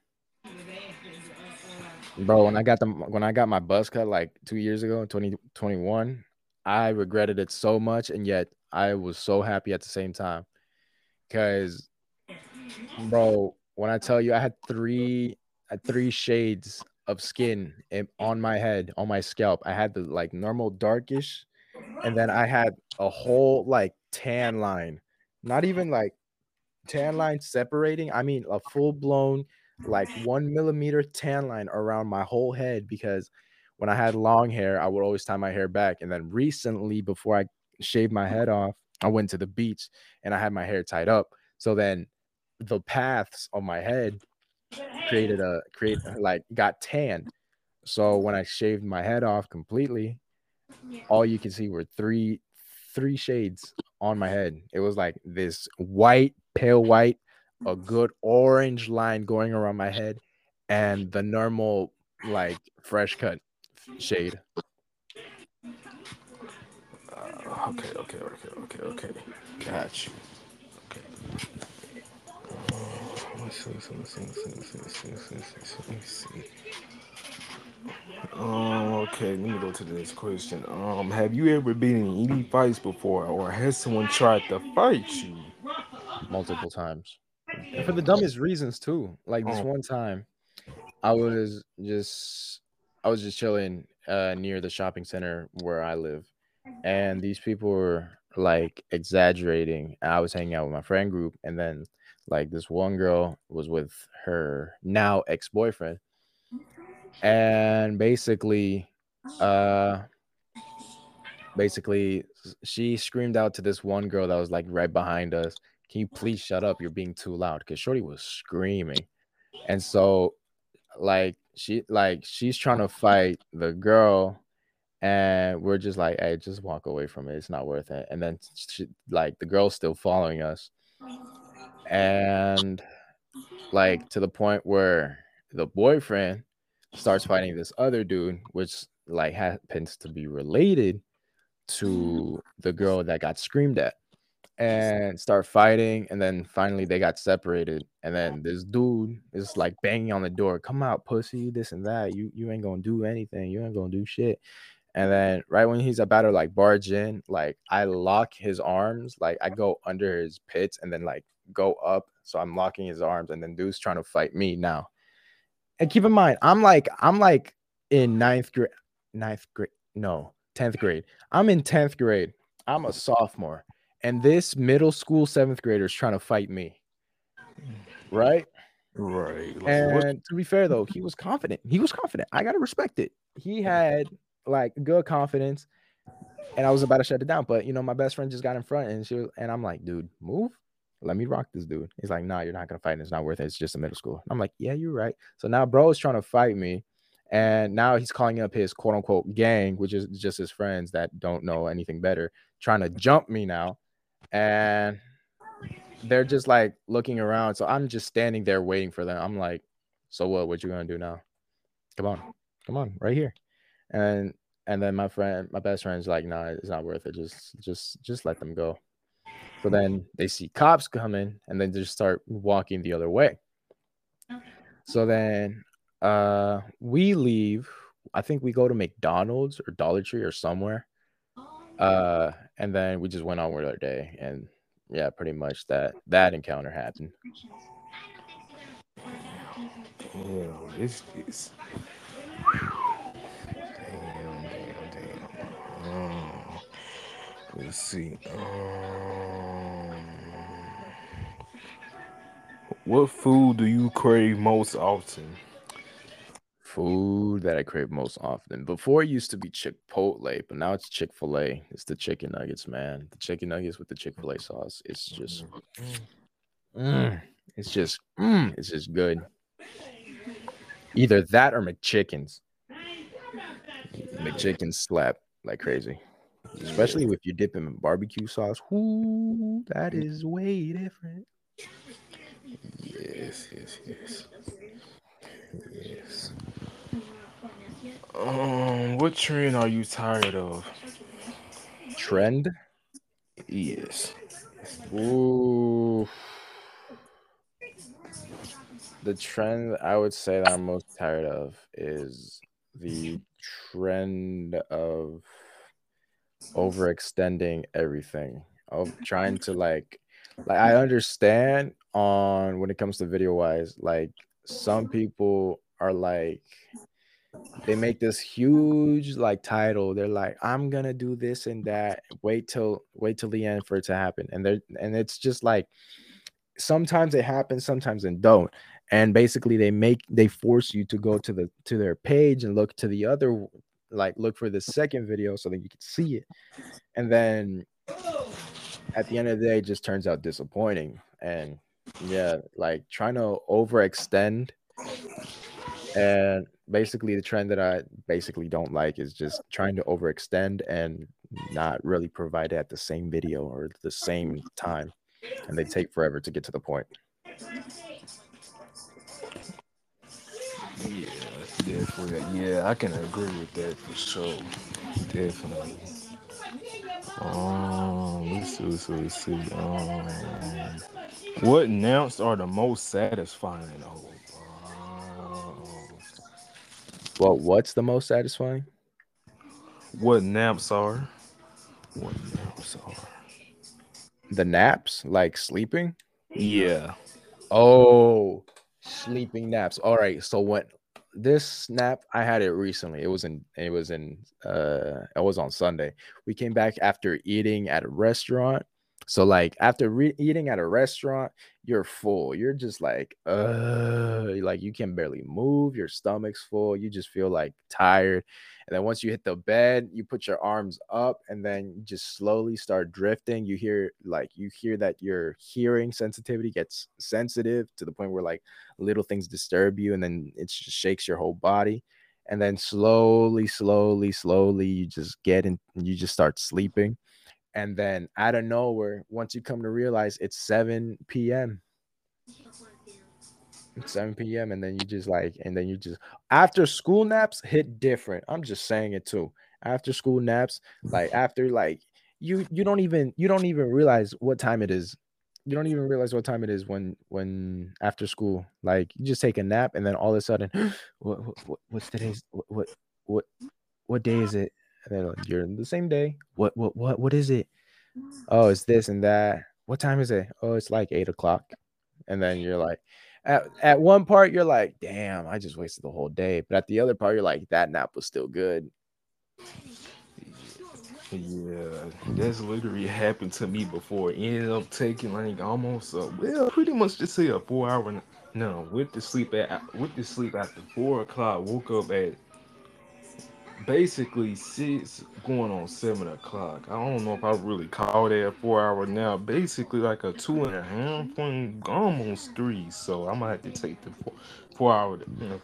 Bro, when I got them when I got my buzz cut like two years ago in 2021, I regretted it so much, and yet I was so happy at the same time. Cause bro, when I tell you I had three I had three shades of skin on my head, on my scalp. I had the like normal darkish, and then I had a whole like tan line. Not even like tan line separating. I mean a full blown like one millimeter tan line around my whole head because when I had long hair, I would always tie my hair back. And then recently, before I shaved my head off, I went to the beach and I had my hair tied up. So then the paths on my head created a create like got tan. So when I shaved my head off completely, all you can see were three three shades on my head. It was like this white, pale white, a good orange line going around my head and the normal like fresh cut shade. Uh, okay, okay, okay, okay, okay. Got you. Okay. Let's see, let's see, let's see, let's see, let's see, let's see, let's see, let's see. Um, okay, let me go to the next question. Um, have you ever been in any fights before, or has someone tried to fight you? Multiple times and for the dumbest reasons too. Like this oh. one time, I was just I was just chilling uh, near the shopping center where I live, and these people were like exaggerating. I was hanging out with my friend group, and then like this one girl was with her now ex boyfriend, and basically, uh, basically she screamed out to this one girl that was like right behind us can you please shut up? You're being too loud. Because Shorty was screaming. And so like she like she's trying to fight the girl and we're just like hey just walk away from it it's not worth it and then she, like the girl's still following us and like to the point where the boyfriend starts fighting this other dude which like happens to be related mm-hmm. to the girl that got screamed at and start fighting and then finally they got separated and then this dude is like banging on the door come out pussy this and that you you ain't gonna do anything you ain't gonna do shit. And then right when he's about to like barge in like i lock his arms like i go under his pits and then like go up so i'm locking his arms and then dude's trying to fight me now and keep in mind i'm like i'm like in ninth grade ninth grade no 10th grade i'm in 10th grade i'm a sophomore and this middle school seventh grader is trying to fight me. Right? Right. and to be fair though, he was confident. He was confident. I gotta respect it. He had like good confidence, and I was about to shut it down. But you know, my best friend just got in front, and she was, and I'm like, dude, move. Let me rock this dude. He's like, nah, you're not gonna fight. It's not worth it. It's just a middle school. I'm like, yeah, you're right. So now bro is trying to fight me. And now he's calling up his quote unquote gang, which is just his friends that don't know anything better, trying to jump me now and they're just like looking around. So I'm just standing there waiting for them. I'm like, so what? What you gonna do now? Come on, come on, right here. And and then my friend, my best friend's like, nah, it's not worth it. Just just just let them go. So then they see cops coming and then just start walking the other way. So then uh we leave. I think we go to McDonald's or Dollar Tree or somewhere. Uh, and then we just went on with our day, and yeah, pretty much that that encounter happened. Damn, this is. Damn, damn, damn. Um, let's see. Um, what food do you crave most often? Food that I crave most often. Before it used to be Chick-fil-A, but now it's Chick-fil-A. It's the chicken nuggets, man. The chicken nuggets with the Chick-fil-A sauce. It's just, mm, it's just, mm, it's just good. Either that or McChickens. McChickens slap like crazy, especially if you dip them in barbecue sauce. Ooh, that is way different. Yes, yes, yes. Yes. Um, what trend are you tired of? Trend? Yes. Ooh. The trend I would say that I'm most tired of is the trend of overextending everything. Of trying to like like I understand on when it comes to video wise, like some people are like they make this huge like title. They're like, I'm gonna do this and that. Wait till wait till the end for it to happen. And they're and it's just like sometimes it happens, sometimes it don't. And basically they make they force you to go to the to their page and look to the other like look for the second video so that you can see it. And then at the end of the day, it just turns out disappointing. And yeah, like trying to overextend and basically the trend that I basically don't like is just trying to overextend and not really provide it at the same video or the same time. And they take forever to get to the point. Yeah, definitely. Yeah, I can agree with that for sure. Definitely. Um, let's see, let's see, let's see. Um, what naps are the most satisfying? Oh, Well, what's the most satisfying? what naps are? What naps are? The naps, like sleeping. Yeah. Oh, sleeping naps. All right. So when this nap, I had it recently. It was in it was in uh it was on Sunday. We came back after eating at a restaurant. So like after re- eating at a restaurant, you're full. You're just like uh like you can barely move, your stomach's full, you just feel like tired. And then once you hit the bed, you put your arms up and then just slowly start drifting. You hear like you hear that your hearing sensitivity gets sensitive to the point where like little things disturb you and then it just shakes your whole body. And then slowly, slowly, slowly, you just get in, you just start sleeping. And then out of nowhere, once you come to realize it's 7 p.m. It's 7 p.m. and then you just like, and then you just after school naps hit different. I'm just saying it too. After school naps, like *laughs* after like you you don't even you don't even realize what time it is. You don't even realize what time it is when when after school. Like you just take a nap and then all of a sudden, *gasps* what, what what- what's today's what what what what day is it? And then you're in the same day. What what what what is it? Oh, it's this and that. What time is it? Oh, it's like eight o'clock. And then you're like, at, at one part, you're like, damn, I just wasted the whole day. But at the other part, you're like, that nap was still good. Yeah, that's literally happened to me before. Ended up taking like almost a well, pretty much just say a four hour. No, with the sleep at with the sleep after four o'clock. Woke up at basically six, going on seven o'clock. I don't know if I really call that a four hour now. Basically like a two and a half point, almost three. So I'm gonna have to take the four, four hour, you know,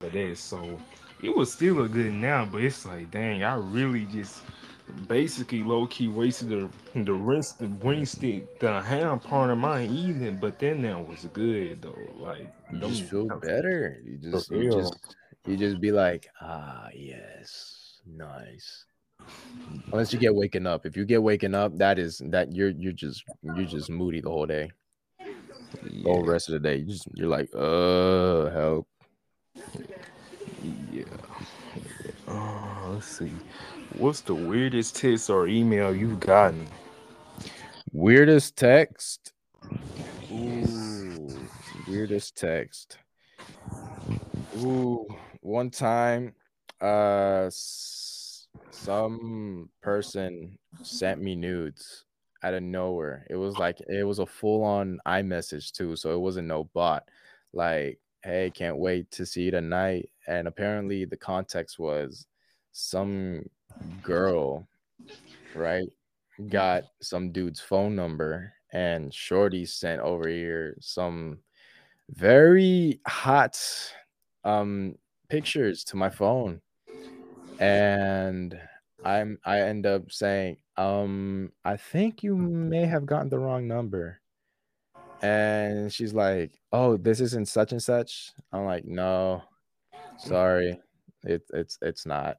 four day. So it was still a good now, but it's like, dang, I really just basically low key wasted the the rest the wasted the ham part of my evening, but then that was good though. Like You just feel better. You just you just you just be like, ah, yes, nice. Unless you get waking up. If you get waking up, that is that you're you're just you're just moody the whole day. The whole rest of the day. You just you're like, uh help. yeah. Oh, let's see. What's the weirdest text or email you've gotten? Weirdest text. Ooh, weirdest text. Ooh, one time, uh, some person sent me nudes out of nowhere. It was like it was a full on iMessage too, so it wasn't no bot. Like, hey, can't wait to see you tonight. And apparently, the context was some girl, right, got some dude's phone number, and Shorty sent over here some very hot um pictures to my phone. And i'm i end up saying um i think you may have gotten the wrong number. And she's like oh this isn't such and such? I'm like no sorry. It, it's it's not.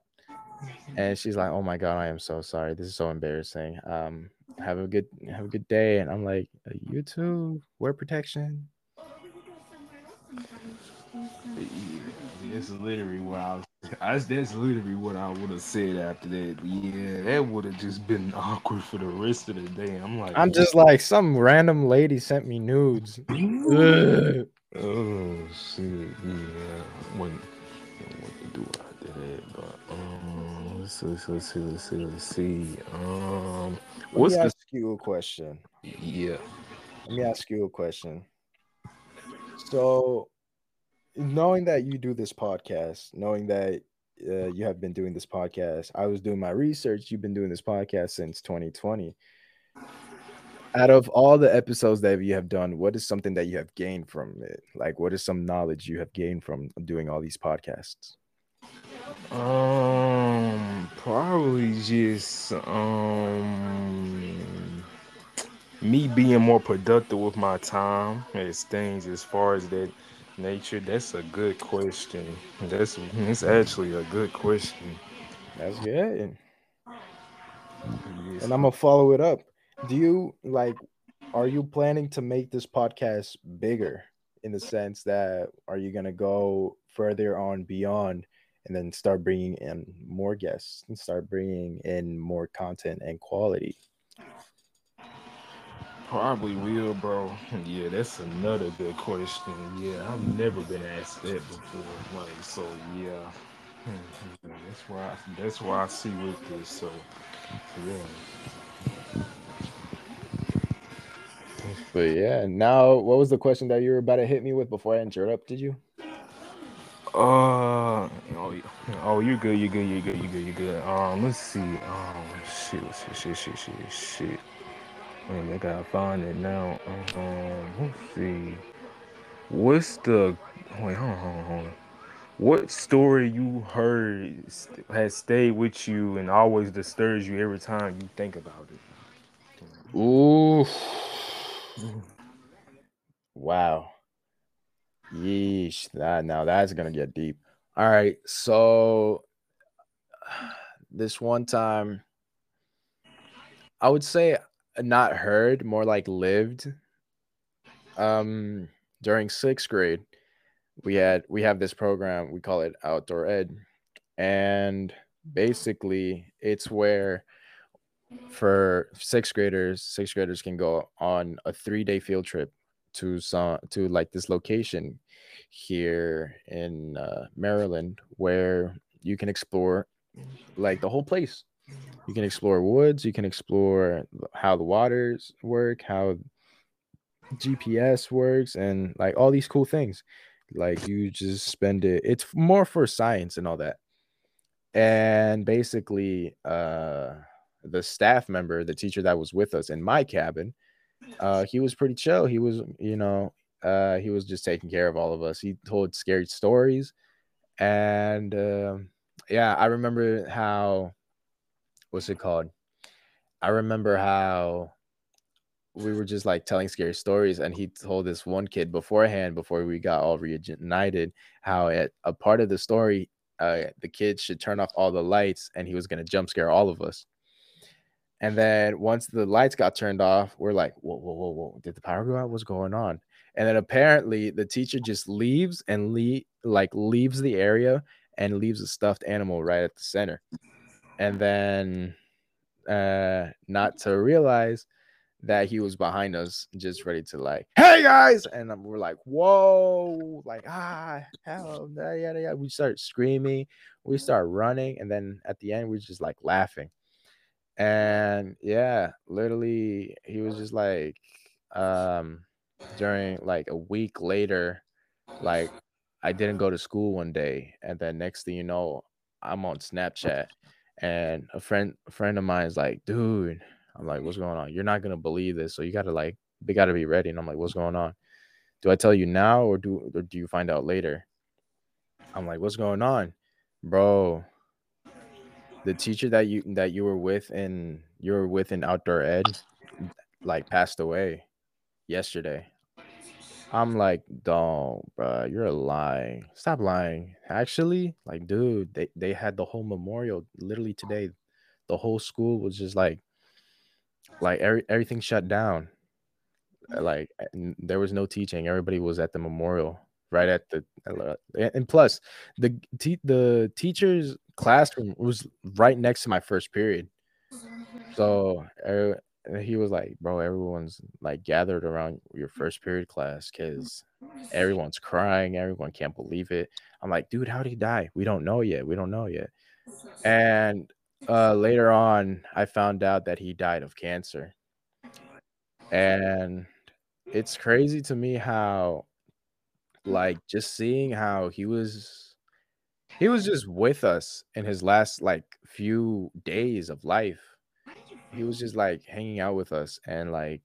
And she's like oh my god i am so sorry. This is so embarrassing. Um have a good have a good day. And i'm like you too. Wear protection That's literally what I was. That's, that's literally what I would have said after that. Yeah, that would have just been *laughs* awkward for the rest of the day. I'm like, i'm just like some random lady sent me nudes *laughs* oh shit, yeah. When what to do after that? But um, let's see, let's see, let's see, let's see. Um, Let what's me the ask you a question. yeah? Let me ask you a question. So, knowing that you do this podcast, knowing that uh, you have been doing this podcast, I was doing my research. You've been doing this podcast since 2020. Out of all the episodes that you have done, what is something that you have gained from it? Like, what is some knowledge you have gained from doing all these podcasts? Um, probably just um me being more productive with my time as things as far as that nature. That's a good question. That's it's actually a good question. That's good. And I'm gonna follow it up. Do you like are you planning to make this podcast bigger in the sense that are you to go further on beyond and then start bringing in more guests and start bringing in more content and quality Probably will, bro. *laughs* Yeah, that's another good question. Yeah, I've never been asked that before. Like, so yeah. *laughs* That's why I, that's why I see with this. So yeah. but yeah now what was the question that you were about to hit me with before i interrupted you Uh oh, oh, you're good, you're good, you're good, you're good, you're good. Um, let's see. Um, shit, shit, shit, shit, shit, shit. Man, I gotta find it now. Um, let's see. What's the wait? Hold on, hold on, hold on. What story you heard has stayed with you and always disturbs you every time you think about it? ooh wow yeesh that now that's gonna get deep all right so *sighs* this one time i would say not heard more like lived um during sixth grade we had we have this program we call it outdoor ed and basically it's where for sixth graders sixth graders can go on a three day field trip to some to like this location here in uh, maryland where you can explore like the whole place you can explore woods you can explore how the waters work how gps works and like all these cool things. Like you just spend it it's more for science and all that. And basically uh the staff member the teacher that was with us in my cabin uh he was pretty chill. He was you know uh he was just taking care of all of us. He told scary stories. And um yeah i remember how what's it called? I remember how we were just like telling scary stories and he told this one kid beforehand before we got all reunited how at a part of the story uh, the kid should turn off all the lights and he was going to jump scare all of us. And then once the lights got turned off we're like whoa whoa whoa whoa did the power go out? What's going on? And then apparently the teacher just leaves and le- like leaves the area and leaves a stuffed animal right at the center and then uh not to realize that he was behind us, just ready to like, hey guys, and we're like, whoa, like ah, hell, yeah, yeah. We start screaming, we start running, and then at the end, we're just like laughing, and yeah, literally, he was just like, um, during like a week later, like I didn't go to school one day, and then next thing you know, I'm on Snapchat, and a friend, a friend of mine is like, dude I'm like, mm. what's going on? You're not gonna believe this, so you gotta like, they gotta be ready. And I'm like, what's going on? Do I tell you now or do or do you find out later? I'm like, what's going on, bro? The teacher that you that you were with in you were with in outdoor ed, like passed away yesterday. I'm like, don't, bro, you're lying. Stop lying. Actually, like, dude, they, they had the whole memorial literally today. The whole school was just like like every, everything shut down uh, mm. like there was no teaching everybody was at the memorial right at the and plus the te- the teacher's classroom was right next to my first period mm-hmm. so er, er, he was like bro everyone's like gathered around your first period class because everyone's crying everyone can't believe it. I'm like dude how did he die? We don't know yet we don't know yet. And uh, later on, I found out that he died of cancer. And it's crazy to me how, like, just seeing how he was, he was just with us in his last, like, few days of life. He was just, like, hanging out with us and, like,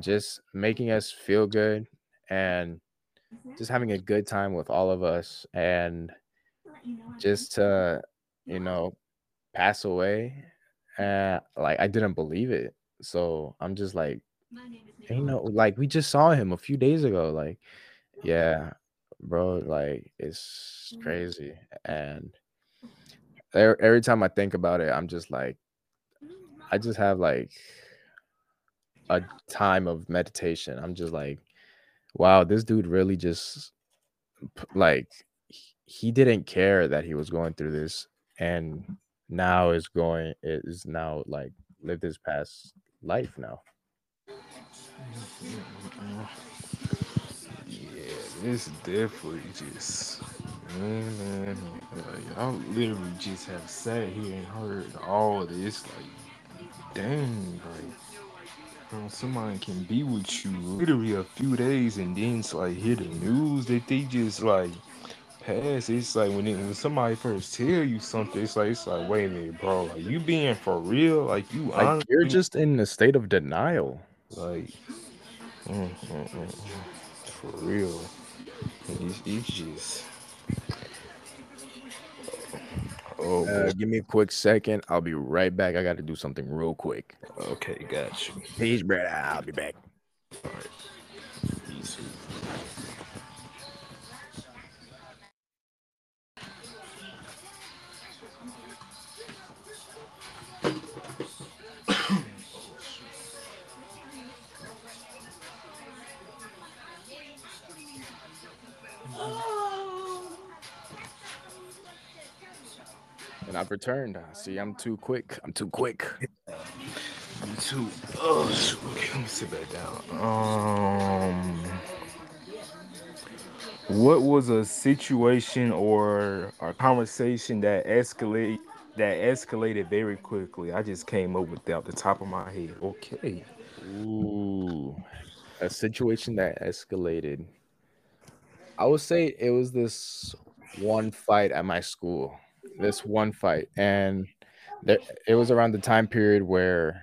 just making us feel good and just having a good time with all of us. And just to, you know, pass away, and like I didn't believe it. So I'm just like, you know like we just saw him a few days ago. Like, yeah, bro, like it's crazy. And every, every time I think about it, I'm just like, I just have like a time of meditation. I'm just like, wow, this dude really just like he didn't care that he was going through this and now is going is now like lived his past life now. Yeah, this definitely just man, man literally just have sat here and heard all of this. Like, dang, like somebody can be with you literally a few days and then it's like hear the news that they just like pass. it's like when it, when somebody first tell you something, it's like it's like wait a minute, bro, like you being for real, like you like honestly, you're just in a state of denial, like mm, mm, mm, mm for real. It's, it's just. Oh, uh, give me a quick second. I'll be right back. I got to do something real quick. Okay, got you. Peace, brother. I'll be back. All right. I've returned. See, I'm too quick. I'm too quick. I'm too. Oh, okay, let me sit back down. Um, what was a situation or a conversation that escalate that escalated very quickly? I just came up with that off the top of my head. Okay. Ooh, a situation that escalated. I would say it was this one fight at my school this one fight, and there, it was around the time period where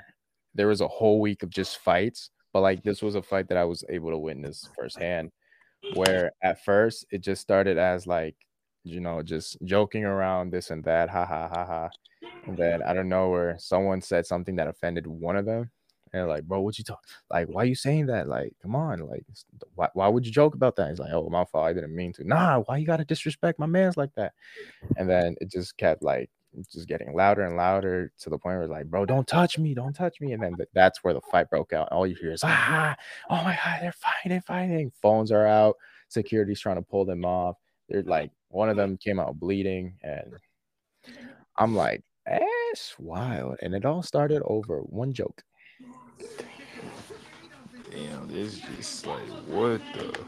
there was a whole week of just fights. But like this was a fight that I was able to witness firsthand. Where at first it just started as like, you know, just joking around this and that, ha ha ha ha. And then I don't know where someone said something that offended one of them. And like, bro, what you talk? Like, why you saying that? Like, come on, like, why, why would you joke about that? He's like, oh, my fault. I didn't mean to. Nah, why you gotta disrespect my man's like that? And then it just kept like just getting louder and louder to the point where it's like, bro, don't touch me, don't touch me. And then th- that's where the fight broke out. All you hear is, ah, oh my god, they're fighting, fighting. Phones are out. Security's trying to pull them off. They're like, one of them came out bleeding, and I'm like, that's wild. And it all started over one joke. Damn, it's just like what the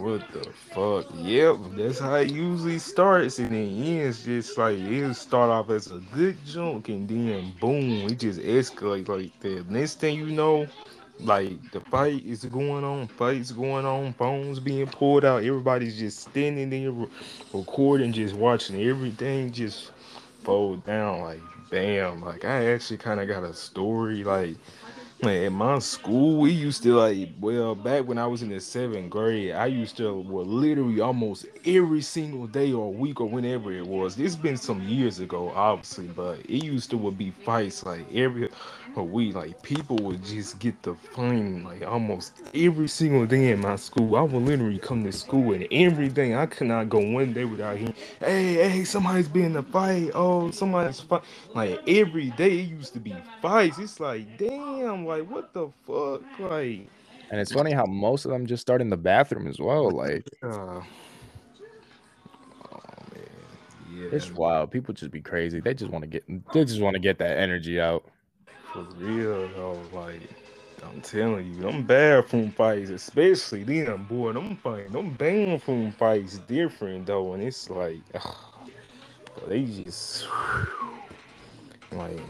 what the fuck? Yep, that's how it usually starts and then ends just like it'll start off as a good joke and then boom, it just escalates like that. Next thing you know, like the fight is going on, fights going on, phones being pulled out, everybody's just standing there recording, just watching everything just fold down like bam. Like I actually kind of got a story like Man, in my school, we used to like, well, back when I was in the seventh grade, I used to, well, literally almost every single day or week or whenever it was. It's been some years ago, obviously, but it used to would be fights like every a week. Like people would just get the fine like almost every single day in my school. I would literally come to school and every day I could not go one day without hearing, hey, hey, somebody's been in a fight. Oh, somebody's fight. Like every day it used to be fights. It's like, damn, like what the fuck? Like, And it's funny how most of them just start in the bathroom as well. Like uh, oh man, yeah, it's wild. People just be crazy. They just want to get they just want to get that energy out. For real though. Like, I'm telling you, them bathroom fights, especially them, boy, them fight, them bathroom fights different though, and it's like, they just *sighs* like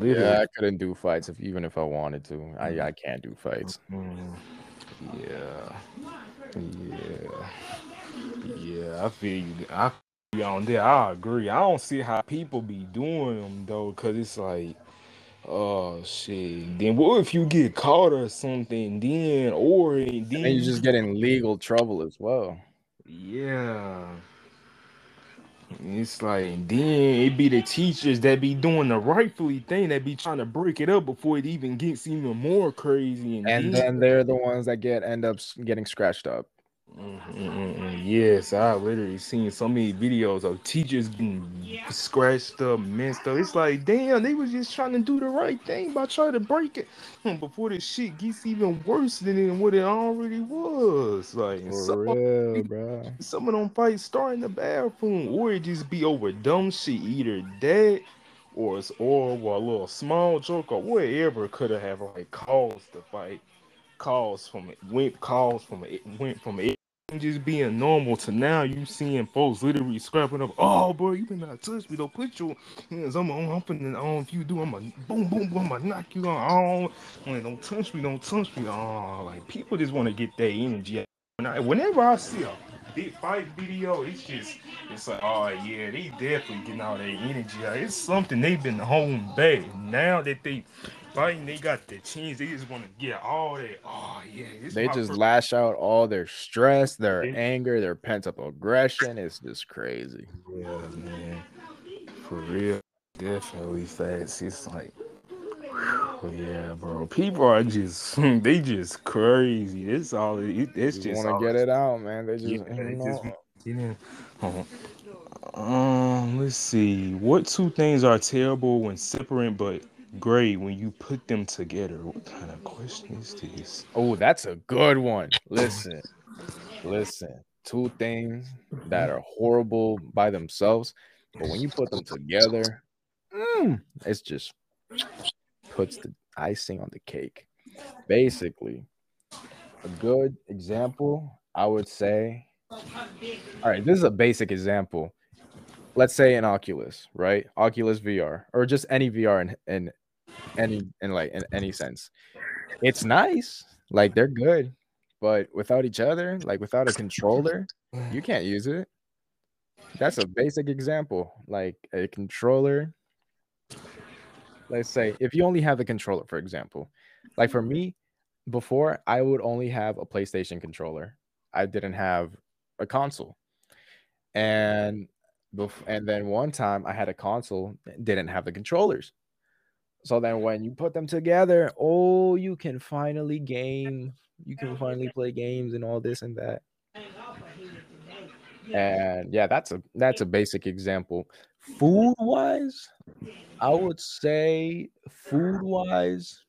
Yeah. I couldn't do fights if even if I wanted to. I I can't do fights. Mm, yeah, yeah, yeah. I feel you. I feel you on there. I agree. I don't see how people be doing them though, cause it's like, oh shit. Then what if you get caught or something? Then or then And you just get in legal trouble as well. yeah. It's like then it be the teachers that be doing the rightfully thing that be trying to break it up before it even gets even more crazy and And then they're the ones that get end up getting scratched up. Mm, mm, mm, mm. Yes, I literally seen so many videos of teachers getting scratched up, messed up. It's like, damn, they was just trying to do the right thing by trying to break it hmm, before the shit gets even worse than what it already was. Like, some For of real, them, bro. some of them fights start in the bathroom, or it just be over dumb shit, either that or it's or a little small joke or whatever could have like caused the fight calls from it went calls from it went from it just being normal to now you seeing folks literally scrapping up. Oh, bro, you better not touch me. Don't put your hands on my own. I'm putting on. If you do, I'm gonna boom, boom, boom. I'm gonna knock you on. Oh, like, don't touch me. Don't touch me. Oh, like people just want to get that energy. Whenever I see a big fight video, it's just it's like, oh yeah, they definitely getting all that energy. It's something they've been holding back. Now that they fighting, they got the chance. They just want to get all that. Oh yeah, They just first. lash out all their stress, their Yeah, anger, their pent up aggression. It's just crazy. Yeah, man, for real, definitely facts. It's like, whew, yeah, bro. People are just *laughs* they just crazy. It's all. It, it's Just want to get it out, man. They just, you they just know, get in. Uh, Um, let's see. What two things are terrible when separate but great when you put them together? What kind of question is this? oh, that's a good one. Listen, listen. Two things that are horrible by themselves, but when you put them together, mm, it's just puts the icing on the cake. Basically, a good example, I would say. All right, this is a basic example. Let's say an Oculus, right? Oculus VR, or just any VR in, in any in like in any sense. It's nice, like they're good, but without each other, like without a controller, you can't use it. That's a basic example. Like a controller, let's say if you only have the controller, for example, like for me, before I would only have a PlayStation controller. I didn't have a console. And and then one time I had a console, didn't have the controllers. So then when you put them together, oh, you can finally game, you can finally play games and all this and that. And yeah, that's a that's a basic example. Food wise, I would say food wise,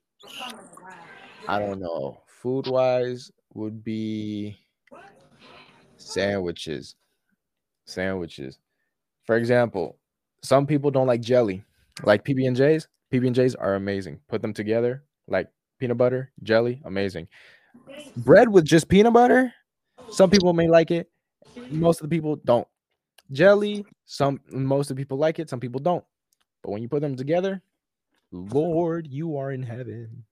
I don't know. Food wise would be sandwiches. Sandwiches. For example, some people don't like jelly, like PB and J's. PB and J's are amazing. Put them together, like peanut butter, jelly, amazing. Bread with just peanut butter. Some people may like it. Most of the people don't. Jelly. Some most of the people like it. Some people don't. But when you put them together, Lord, you are in heaven.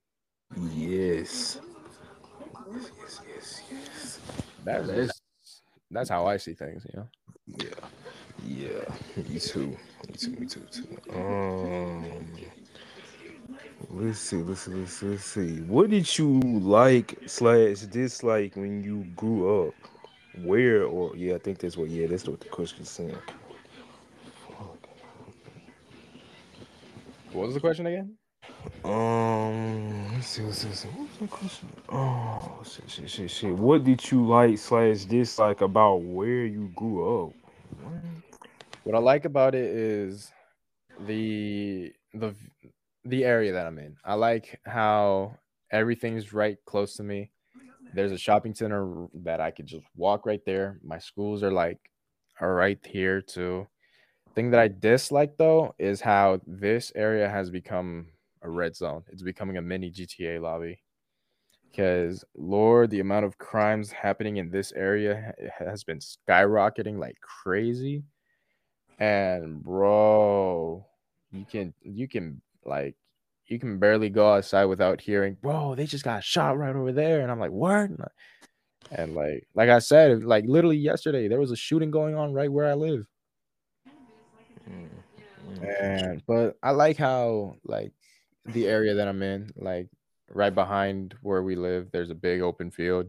Yes. Yes, yes, yes. That, that's that's how I see things, you know. Yeah. Yeah. Me too. Me too. Me too. Too. Um. Let's see. Let's see. Let's see. Let's see. What did you like slash dislike when you grew up? Where or yeah, I think that's what. Yeah, that's what the question is saying. What was the question again? Um, let's see, let's see, let's see. What was the question? Oh, shit, shit, shit, shit. What did you like slash dislike about where you grew up? What I like about it is the the the area that I'm in. I like how everything's right close to me. There's a shopping center that I could just walk right there. My schools are like are right here too. Thing that I dislike though is how this area has become a red zone. It's becoming a mini GTA lobby. Because Lord, the amount of crimes happening in this area has been skyrocketing like crazy. And bro, you can you can like you can barely go outside without hearing, bro, they just got shot right over there. And I'm like, what? And like like I said, like literally yesterday, there was a shooting going on right where I live. Mm, and but I like how like the area that I'm in, like right behind where we live, there's a big open field.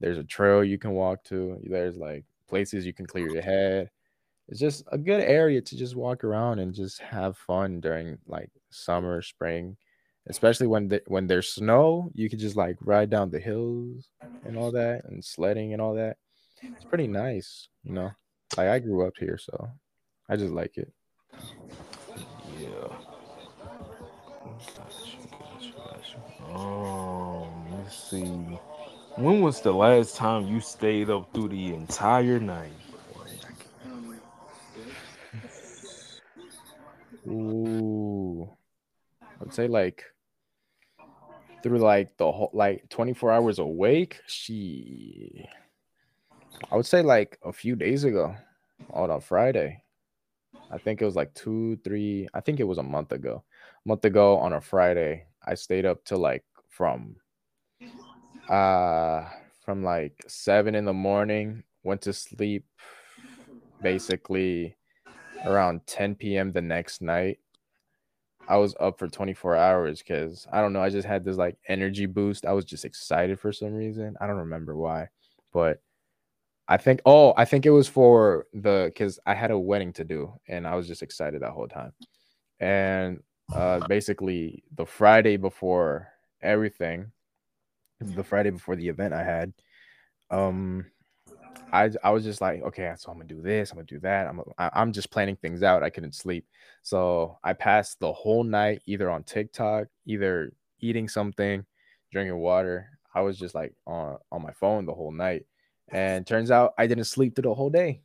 There's a trail you can walk to. There's like places you can clear your head. It's just a good area to just walk around and just have fun during like summer, spring, especially when the, when there's snow. You could just like ride down the hills and all that, and sledding and all that. It's pretty nice, you know. Like I grew up here, so I just like it. Yeah. Um, let's see. When was the last time you stayed up through the entire night? Ooh, I'd say like through like the whole like 24 hours awake. She, I would say like a few days ago, on a Friday. I think it was like two, three. I think it was a month ago. A month ago on a Friday, I stayed up till like from uh from like seven in the morning, went to sleep basically around 10 p.m. the next night. I was up for 24 hours because I don't know. I just had this like energy boost. I was just excited for some reason. I don't remember why, but I think oh, I think it was for the because I had a wedding to do and I was just excited that whole time. And uh basically the Friday before everything, the Friday before the event I had, um I I was just like, okay, so I'm gonna do this, I'm gonna do that. I'm I'm just planning things out. I couldn't sleep, so I passed the whole night either on TikTok, either eating something, drinking water. I was just like on on my phone the whole night, and turns out I didn't sleep through the whole day.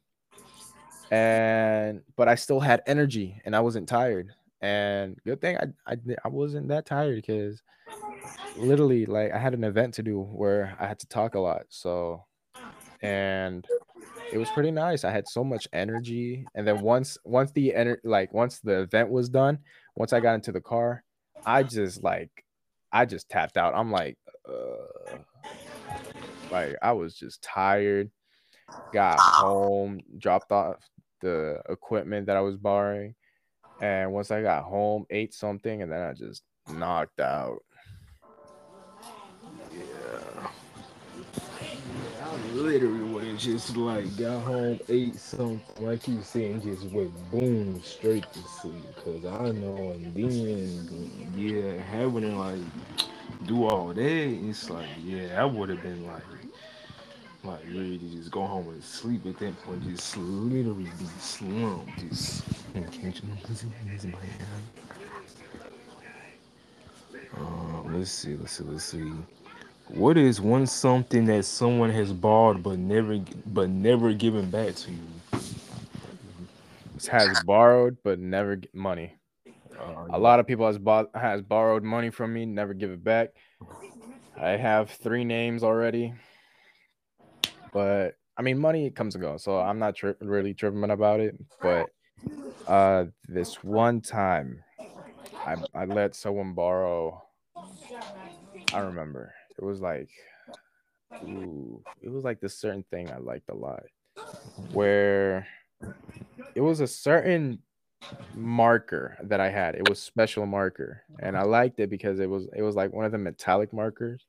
And but I still had energy and I wasn't tired. And good thing I I, I wasn't that tired because literally like I had an event to do where I had to talk a lot. So and it was pretty nice. I had so much energy. And then once once the ener- like once the event was done, once I got into the car, I just like I just tapped out. I'm like uh like I was just tired. Got home, dropped off the equipment that I was borrowing. And once I got home, ate something, and then I just knocked out. Yeah. Literally was just like got home, ate something, like you saying, just went boom straight to sleep. Cause I know, and then yeah, having to like do all that, it's like yeah, I would have been like like ready to just go home and sleep at that point, just literally be slumped. Just um, let's see, let's see, let's see. What is one something that someone has borrowed but never but never given back to you? Has borrowed but never get money. Uh, a lot of people has bought has borrowed money from me, never give it back. I have three names already, but I mean, money comes and goes, so I'm not tri- really tripping about it. But uh, this one time, I I let someone borrow. I remember it was like, ooh, it was like this certain thing I liked a lot, where it was a certain marker that I had. It was special marker, and I liked it because it was it was like one of the metallic markers,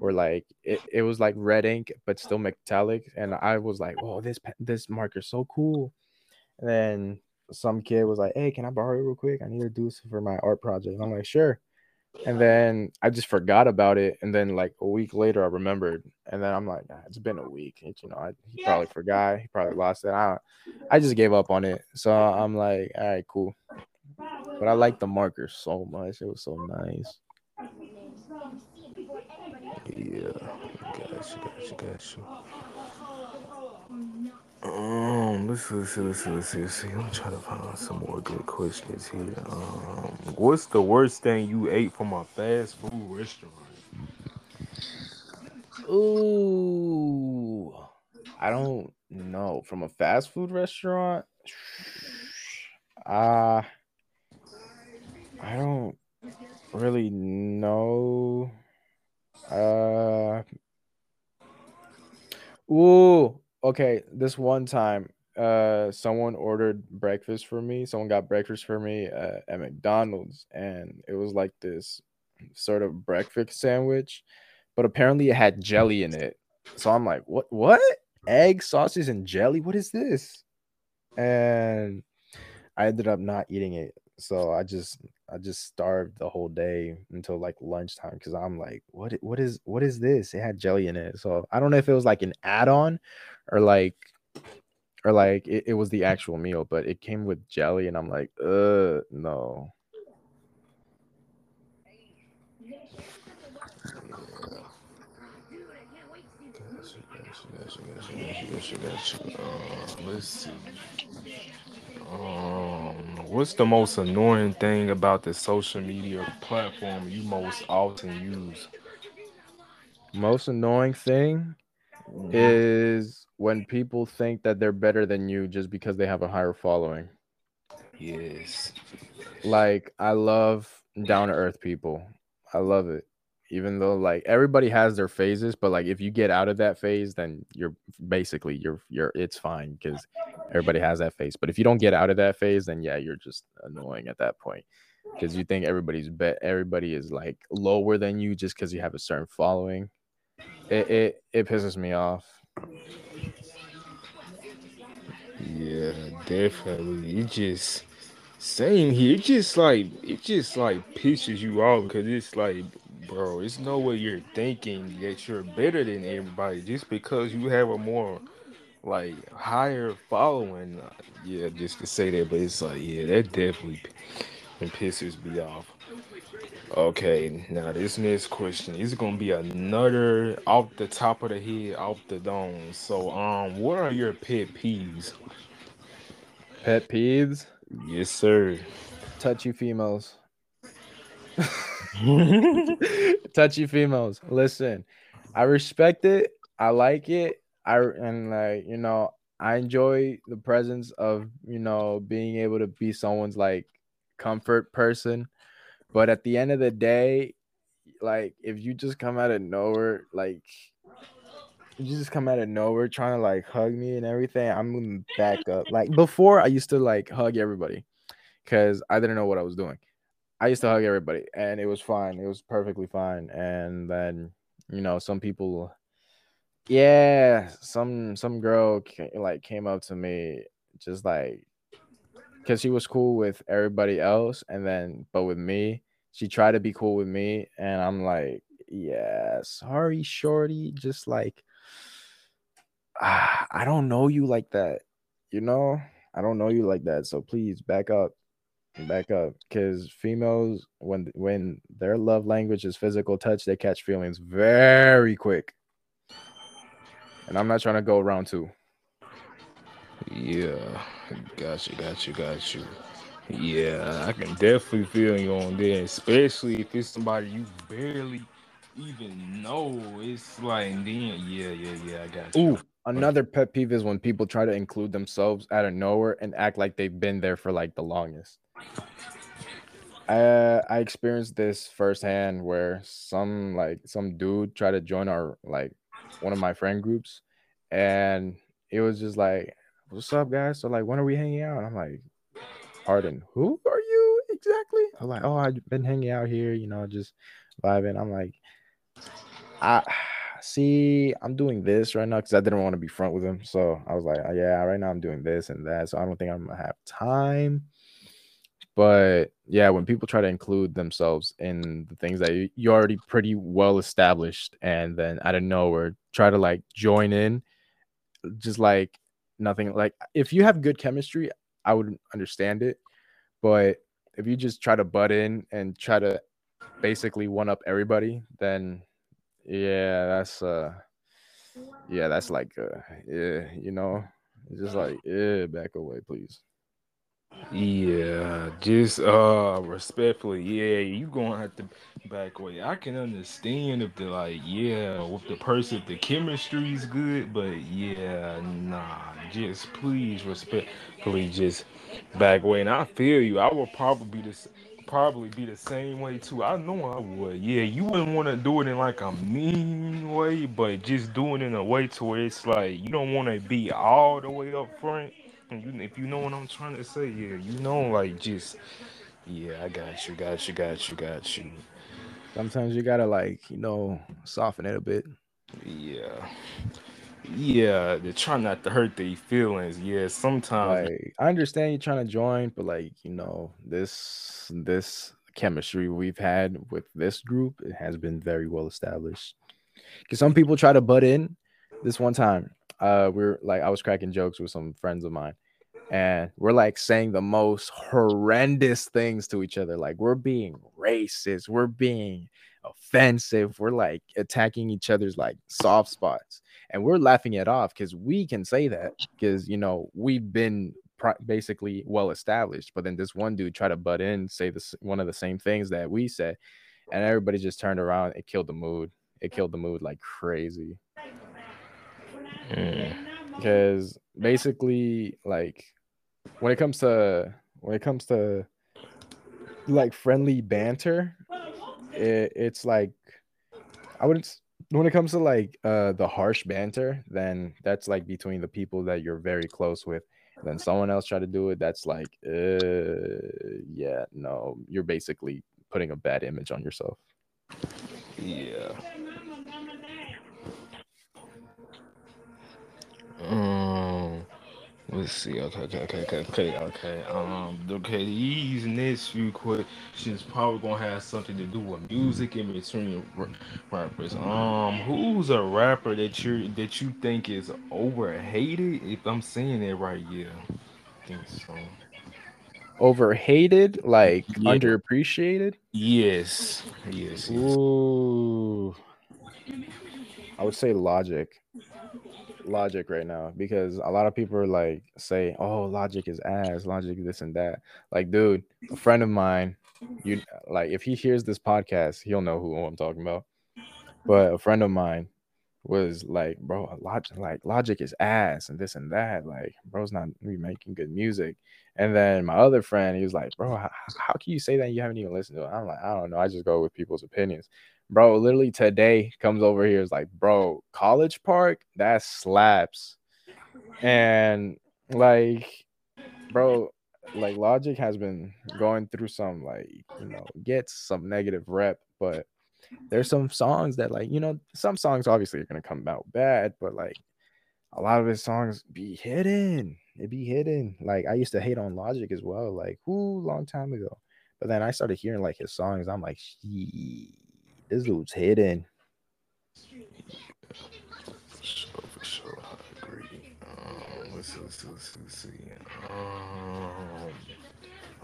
or like it, it was like red ink but still metallic, and I was like, oh, this this marker's so cool. And then some kid was like, hey, can I borrow it real quick? I need to do this for my art project. And I'm like, sure. And then I just forgot about it. And then like a week later, I remembered. And then I'm like, ah, it's been a week. You know, I, he probably forgot. He probably lost it. I, I just gave up on it. So I'm like, all right, cool. But I like the marker so much. It was so nice. Yeah, gotcha, gotcha, gotcha. Um, let's see, let's see, let's see, let's see, let's see. I'm trying to find some more good questions here. Um, what's the worst thing you ate from a fast food restaurant? Ooh, I don't know. From a fast food restaurant, uh I don't really know. Uh, ooh, okay. This one time, uh, someone ordered breakfast for me. Someone got breakfast for me uh, at McDonald's, and it was like this sort of breakfast sandwich, but apparently it had jelly in it. So I'm like, what? What? Egg, sausage, and jelly? What is this? And I ended up not eating it. So I just I just starved the whole day until like lunchtime because I'm like, what what is what is this? It had jelly in it. So I don't know if it was like an add-on or like or like it, it was the actual meal, but it came with jelly, and I'm like, uh no. let's see. Um, what's the most annoying thing about the social media platform you most often use? Most annoying thing Mhm. is when people think that they're better than you just because they have a higher following. Yes. Like I love down to earth people. I love it. Even though like everybody has their phases, but like if you get out of that phase, then you're basically you're you're it's fine because everybody has that phase. But if you don't get out of that phase, then yeah, you're just annoying at that point because you think everybody's bet everybody is like lower than you just because you have a certain following. It it it pisses me off. Yeah, definitely. It just same here. It just like it just like pisses you off because it's like, bro, it's no way you're thinking that you're better than everybody just because you have a more like higher following. Uh, Yeah, just to say that, but it's like, yeah, that definitely pisses me off. Okay, now this next question is gonna be another off the top of the head, off the dome. So, um, what are your pet peeves? Pet peeves, Yes, sir. touchy females. *laughs* *laughs* touchy females. Listen, I respect it. I like it. I and like you know, I enjoy the presence of you know being able to be someone's like comfort person. But at the end of the day, like if you just come out of nowhere, like you just come out of nowhere trying to like hug me and everything, I'm moving back up. Like before, I used to like hug everybody because I didn't know what I was doing. I used to hug everybody and it was fine. It was perfectly fine. And then, you know, some people yeah, some some girl like came up to me just like cuz she was cool with everybody else and then but with me, she tried to be cool with me and I'm like, "Yeah, sorry, shorty, just like ah, *sighs* I don't know you like that. You know? I don't know you like that. So please back up." Back up because females when when their love language is physical touch they catch feelings very quick and i'm not trying to go around too Yeah, got you, got you, got you. Yeah, I can definitely feel you on there, especially if it's somebody you barely even know. It's like then yeah, yeah, yeah. I got you. Ooh, another pet peeve is when people try to include themselves out of nowhere and act like they've been there for like the longest. I I experienced this firsthand where some like some dude tried to join our like one of my friend groups, and it was just like, "What's up, guys?" So like, when are we hanging out? I'm like, "Pardon, who are you exactly?" I'm like, "Oh, I've been hanging out here, you know, just vibing." I'm like, I see, I'm doing this right now because I didn't want to be front with him. So I was like, yeah, right now I'm doing this and that. So I don't think I'm gonna have time. But yeah, when people try to include themselves in the things that you, you already pretty well established, and then out of nowhere try to like join in, just like nothing. Like if you have good chemistry, I would understand it. But if you just try to butt in and try to basically one up everybody, then yeah, that's uh, yeah, that's like uh, yeah, you know, it's just like yeah, back away, please. Yeah, just uh respectfully, yeah, you gonna have to back away. I can understand if the like, yeah, with the person, if the chemistry is good, but yeah, nah, just please respectfully just back away. And I feel you. I will probably be the probably be the same way too. I know I would. Yeah, you wouldn't want to do it in like a mean way, but just do it in a way to where it's like you don't want to be all the way up front you, if you know what I'm trying to say, yeah, you know, like just, yeah, I got you, got you, got you, got you. Sometimes you gotta like, you know, soften it a bit. Yeah. Yeah, they try not to hurt their feelings. Yeah, sometimes like I understand you're trying to join, but like, you know, this this chemistry we've had with this group, it has been very well established. Because some people try to butt in. This one time, uh, we are like I was cracking jokes with some friends of mine, and we're like saying the most horrendous things to each other. Like we're being racist, we're being offensive, we're like attacking each other's like soft spots, and we're laughing it off because we can say that because you know we've been basically well established. But then this one dude tried to butt in, say this one of the same things that we said, and everybody just turned around. It killed the mood. It killed the mood like crazy. Because mm. Basically, like when it comes to when it comes to like friendly banter, it, it's like I wouldn't when it comes to like uh the harsh banter, then that's like between the people that you're very close with. Then someone else try to do it, that's like uh yeah, no, you're basically putting a bad image on yourself. Yeah. Um Let's see. Okay, okay, okay, okay, okay, okay. Um, okay. These next few questions probably gonna have something to do with music in between rappers. Um, who's a rapper that you that you think is overhated? If I'm saying it right, yeah, I think so. Overhated, like yeah. underappreciated. Yes, yes, yes. Ooh, I would say Logic logic right now because a lot of people are like say, "Oh, logic is ass, logic this and that." Like, dude, a friend of mine, you like if he hears this podcast, he'll know who I'm talking about. But a friend of mine was like, "Bro, logic like logic is ass and this and that." Like, bro's not making good music. And then my other friend, he was like, "Bro, how, how can you say that you haven't even listened to it?" I'm like, "I don't know. I just go with people's opinions." Bro, literally today comes over here is like, bro, College Park, that slaps. And like, bro, like Logic has been going through some like, you know, gets some negative rep, but there's some songs that like, you know, some songs obviously are gonna come out bad, but like a lot of his songs be hidden. It be hidden. Like I used to hate on Logic as well, like who long time ago. But then I started hearing like his songs. I'm like, Shee this dude's hidden. For for sure, I agree. Um, let's let's let's. Let's see. Um,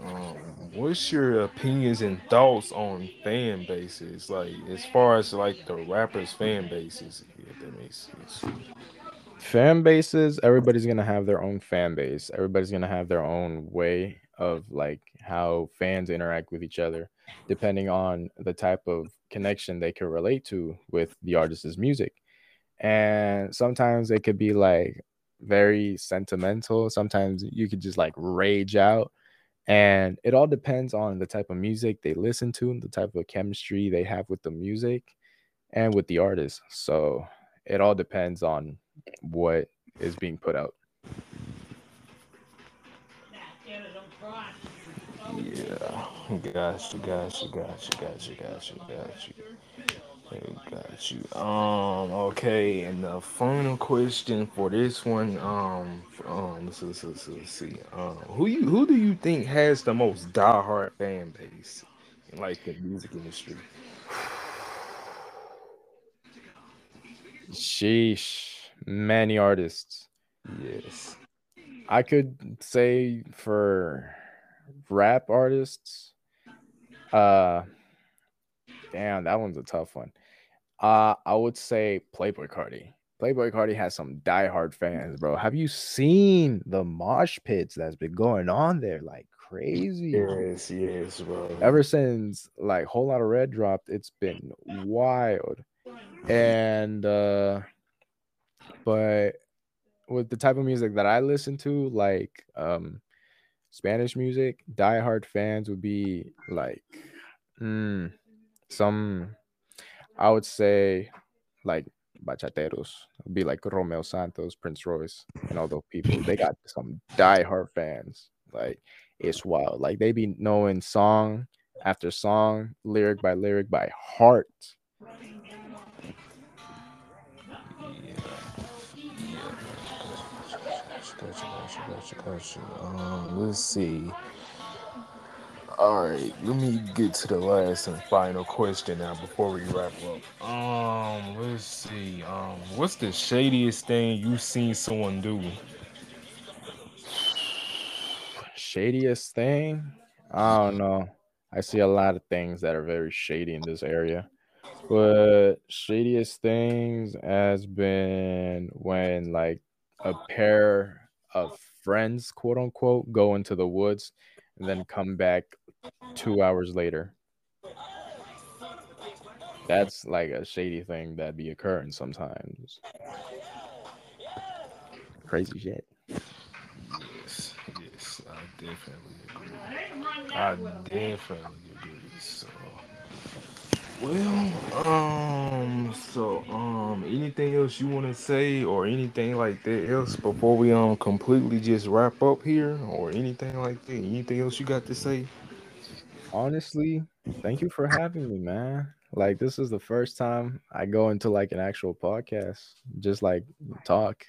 um, what's your opinions and thoughts on fan bases? Like, as far as like the rappers' fan bases, if that makes sense. Fan bases, everybody's gonna have their own fan base. Everybody's gonna have their own way of like how fans interact with each other, depending on the type of connection they can relate to with the artist's music. And sometimes it could be like very sentimental. Sometimes you could just like rage out. And it all depends on the type of music they listen to and the type of chemistry they have with the music and with the artist. So it all depends on what is being put out. Yeah, got you, got you, got you, got you, got you, got you. Okay, got you. Um, okay, and the final question for this one, um, um, let's, let's, let's, let's see, um, who you, who do you think has the most diehard fan base in like the music industry? Sheesh, many artists. Yes. I could say for rap artists, uh, damn, that one's a tough one. Uh, I would say Playboi Carti. Playboi Carti has some diehard fans, bro. Have you seen the mosh pits that's been going on there? Like crazy. Yes, yes, bro. Ever since like Whole Lot of Red dropped, it's been wild. And uh but with the type of music that I listen to, like um Spanish music, diehard fans would be like mm, some I would say like bachateros would be like Romeo Santos, Prince Royce, and all those people. They got *laughs* some diehard fans. Like it's wild. Like they be knowing song after song, lyric by lyric by heart. Gotcha, gotcha, gotcha, gotcha. Um, let's see. All right, let me get to the last and final question now before we wrap up. Um, let's see. Um, what's the shadiest thing you've seen someone do? Shadiest thing? I don't know. I see a lot of things that are very shady in this area. But shadiest things has been when like a pair of friends, quote unquote, go into the woods and then come back two hours later. That's like a shady thing that be occurring sometimes. Crazy shit. Yes, yes, I definitely agree. I definitely agree. So, well, um, so, um, anything else you want to say or anything like that else before we um completely just wrap up here or anything like that? Anything else you got to say? Honestly, thank you for having me, man. Like this is the first time I go into like an actual podcast, just like talk,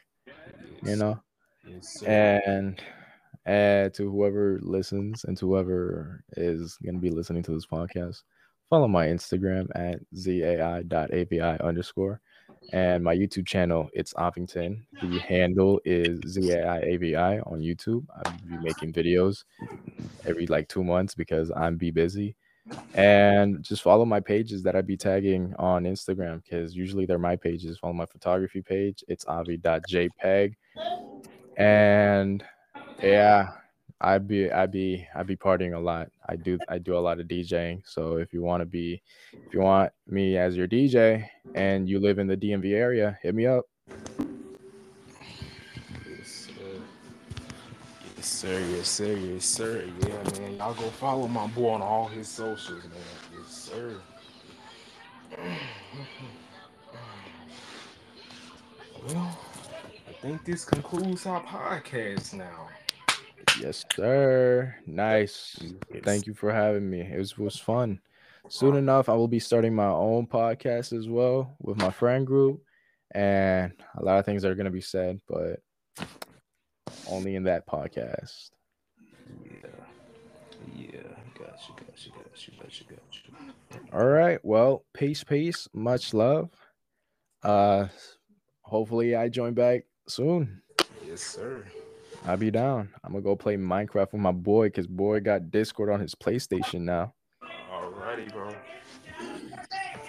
you know. yes. And and to whoever listens and to whoever is gonna be listening to this podcast, follow my Instagram at zai.avi underscore and my YouTube channel. It's Ovington. The handle is zaiavi on YouTube. I'll be making videos every like two months because I'm be busy. And just follow my pages that I be tagging on Instagram because usually they're my pages. Follow my photography page. It's avi.jpeg. And yeah, I'd be I'd be I'd be partying a lot. I do I do a lot of DJing. So if you want to be if you want me as your DJ and you live in the DMV area, hit me up. Yes, sir. Yes, sir. Yes, sir. Yes, sir. Yeah, man. Y'all go follow my boy on all his socials, man. Yes, sir. Well, I think this concludes our podcast now. Yes, sir. Nice. Yes. Thank you for having me. It was, was fun. Soon enough, I will be starting my own podcast as well with my friend group. And a lot of things are going to be said, but only in that podcast. Yeah. Yeah. Got you. Got you. Got you. Got you. Got you. All right. Well, peace, peace. Much love. Uh hopefully I join back soon. Yes, sir. I'll be down. I'm gonna go play Minecraft with my boy because boy got Discord on his PlayStation now. Alrighty, bro.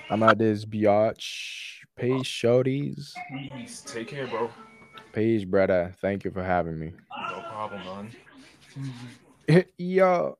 I'm out this biatch. Peace, shorties. Peace. Take care, bro. Peace, brother. Thank you for having me. No problem, man. *laughs* Yo.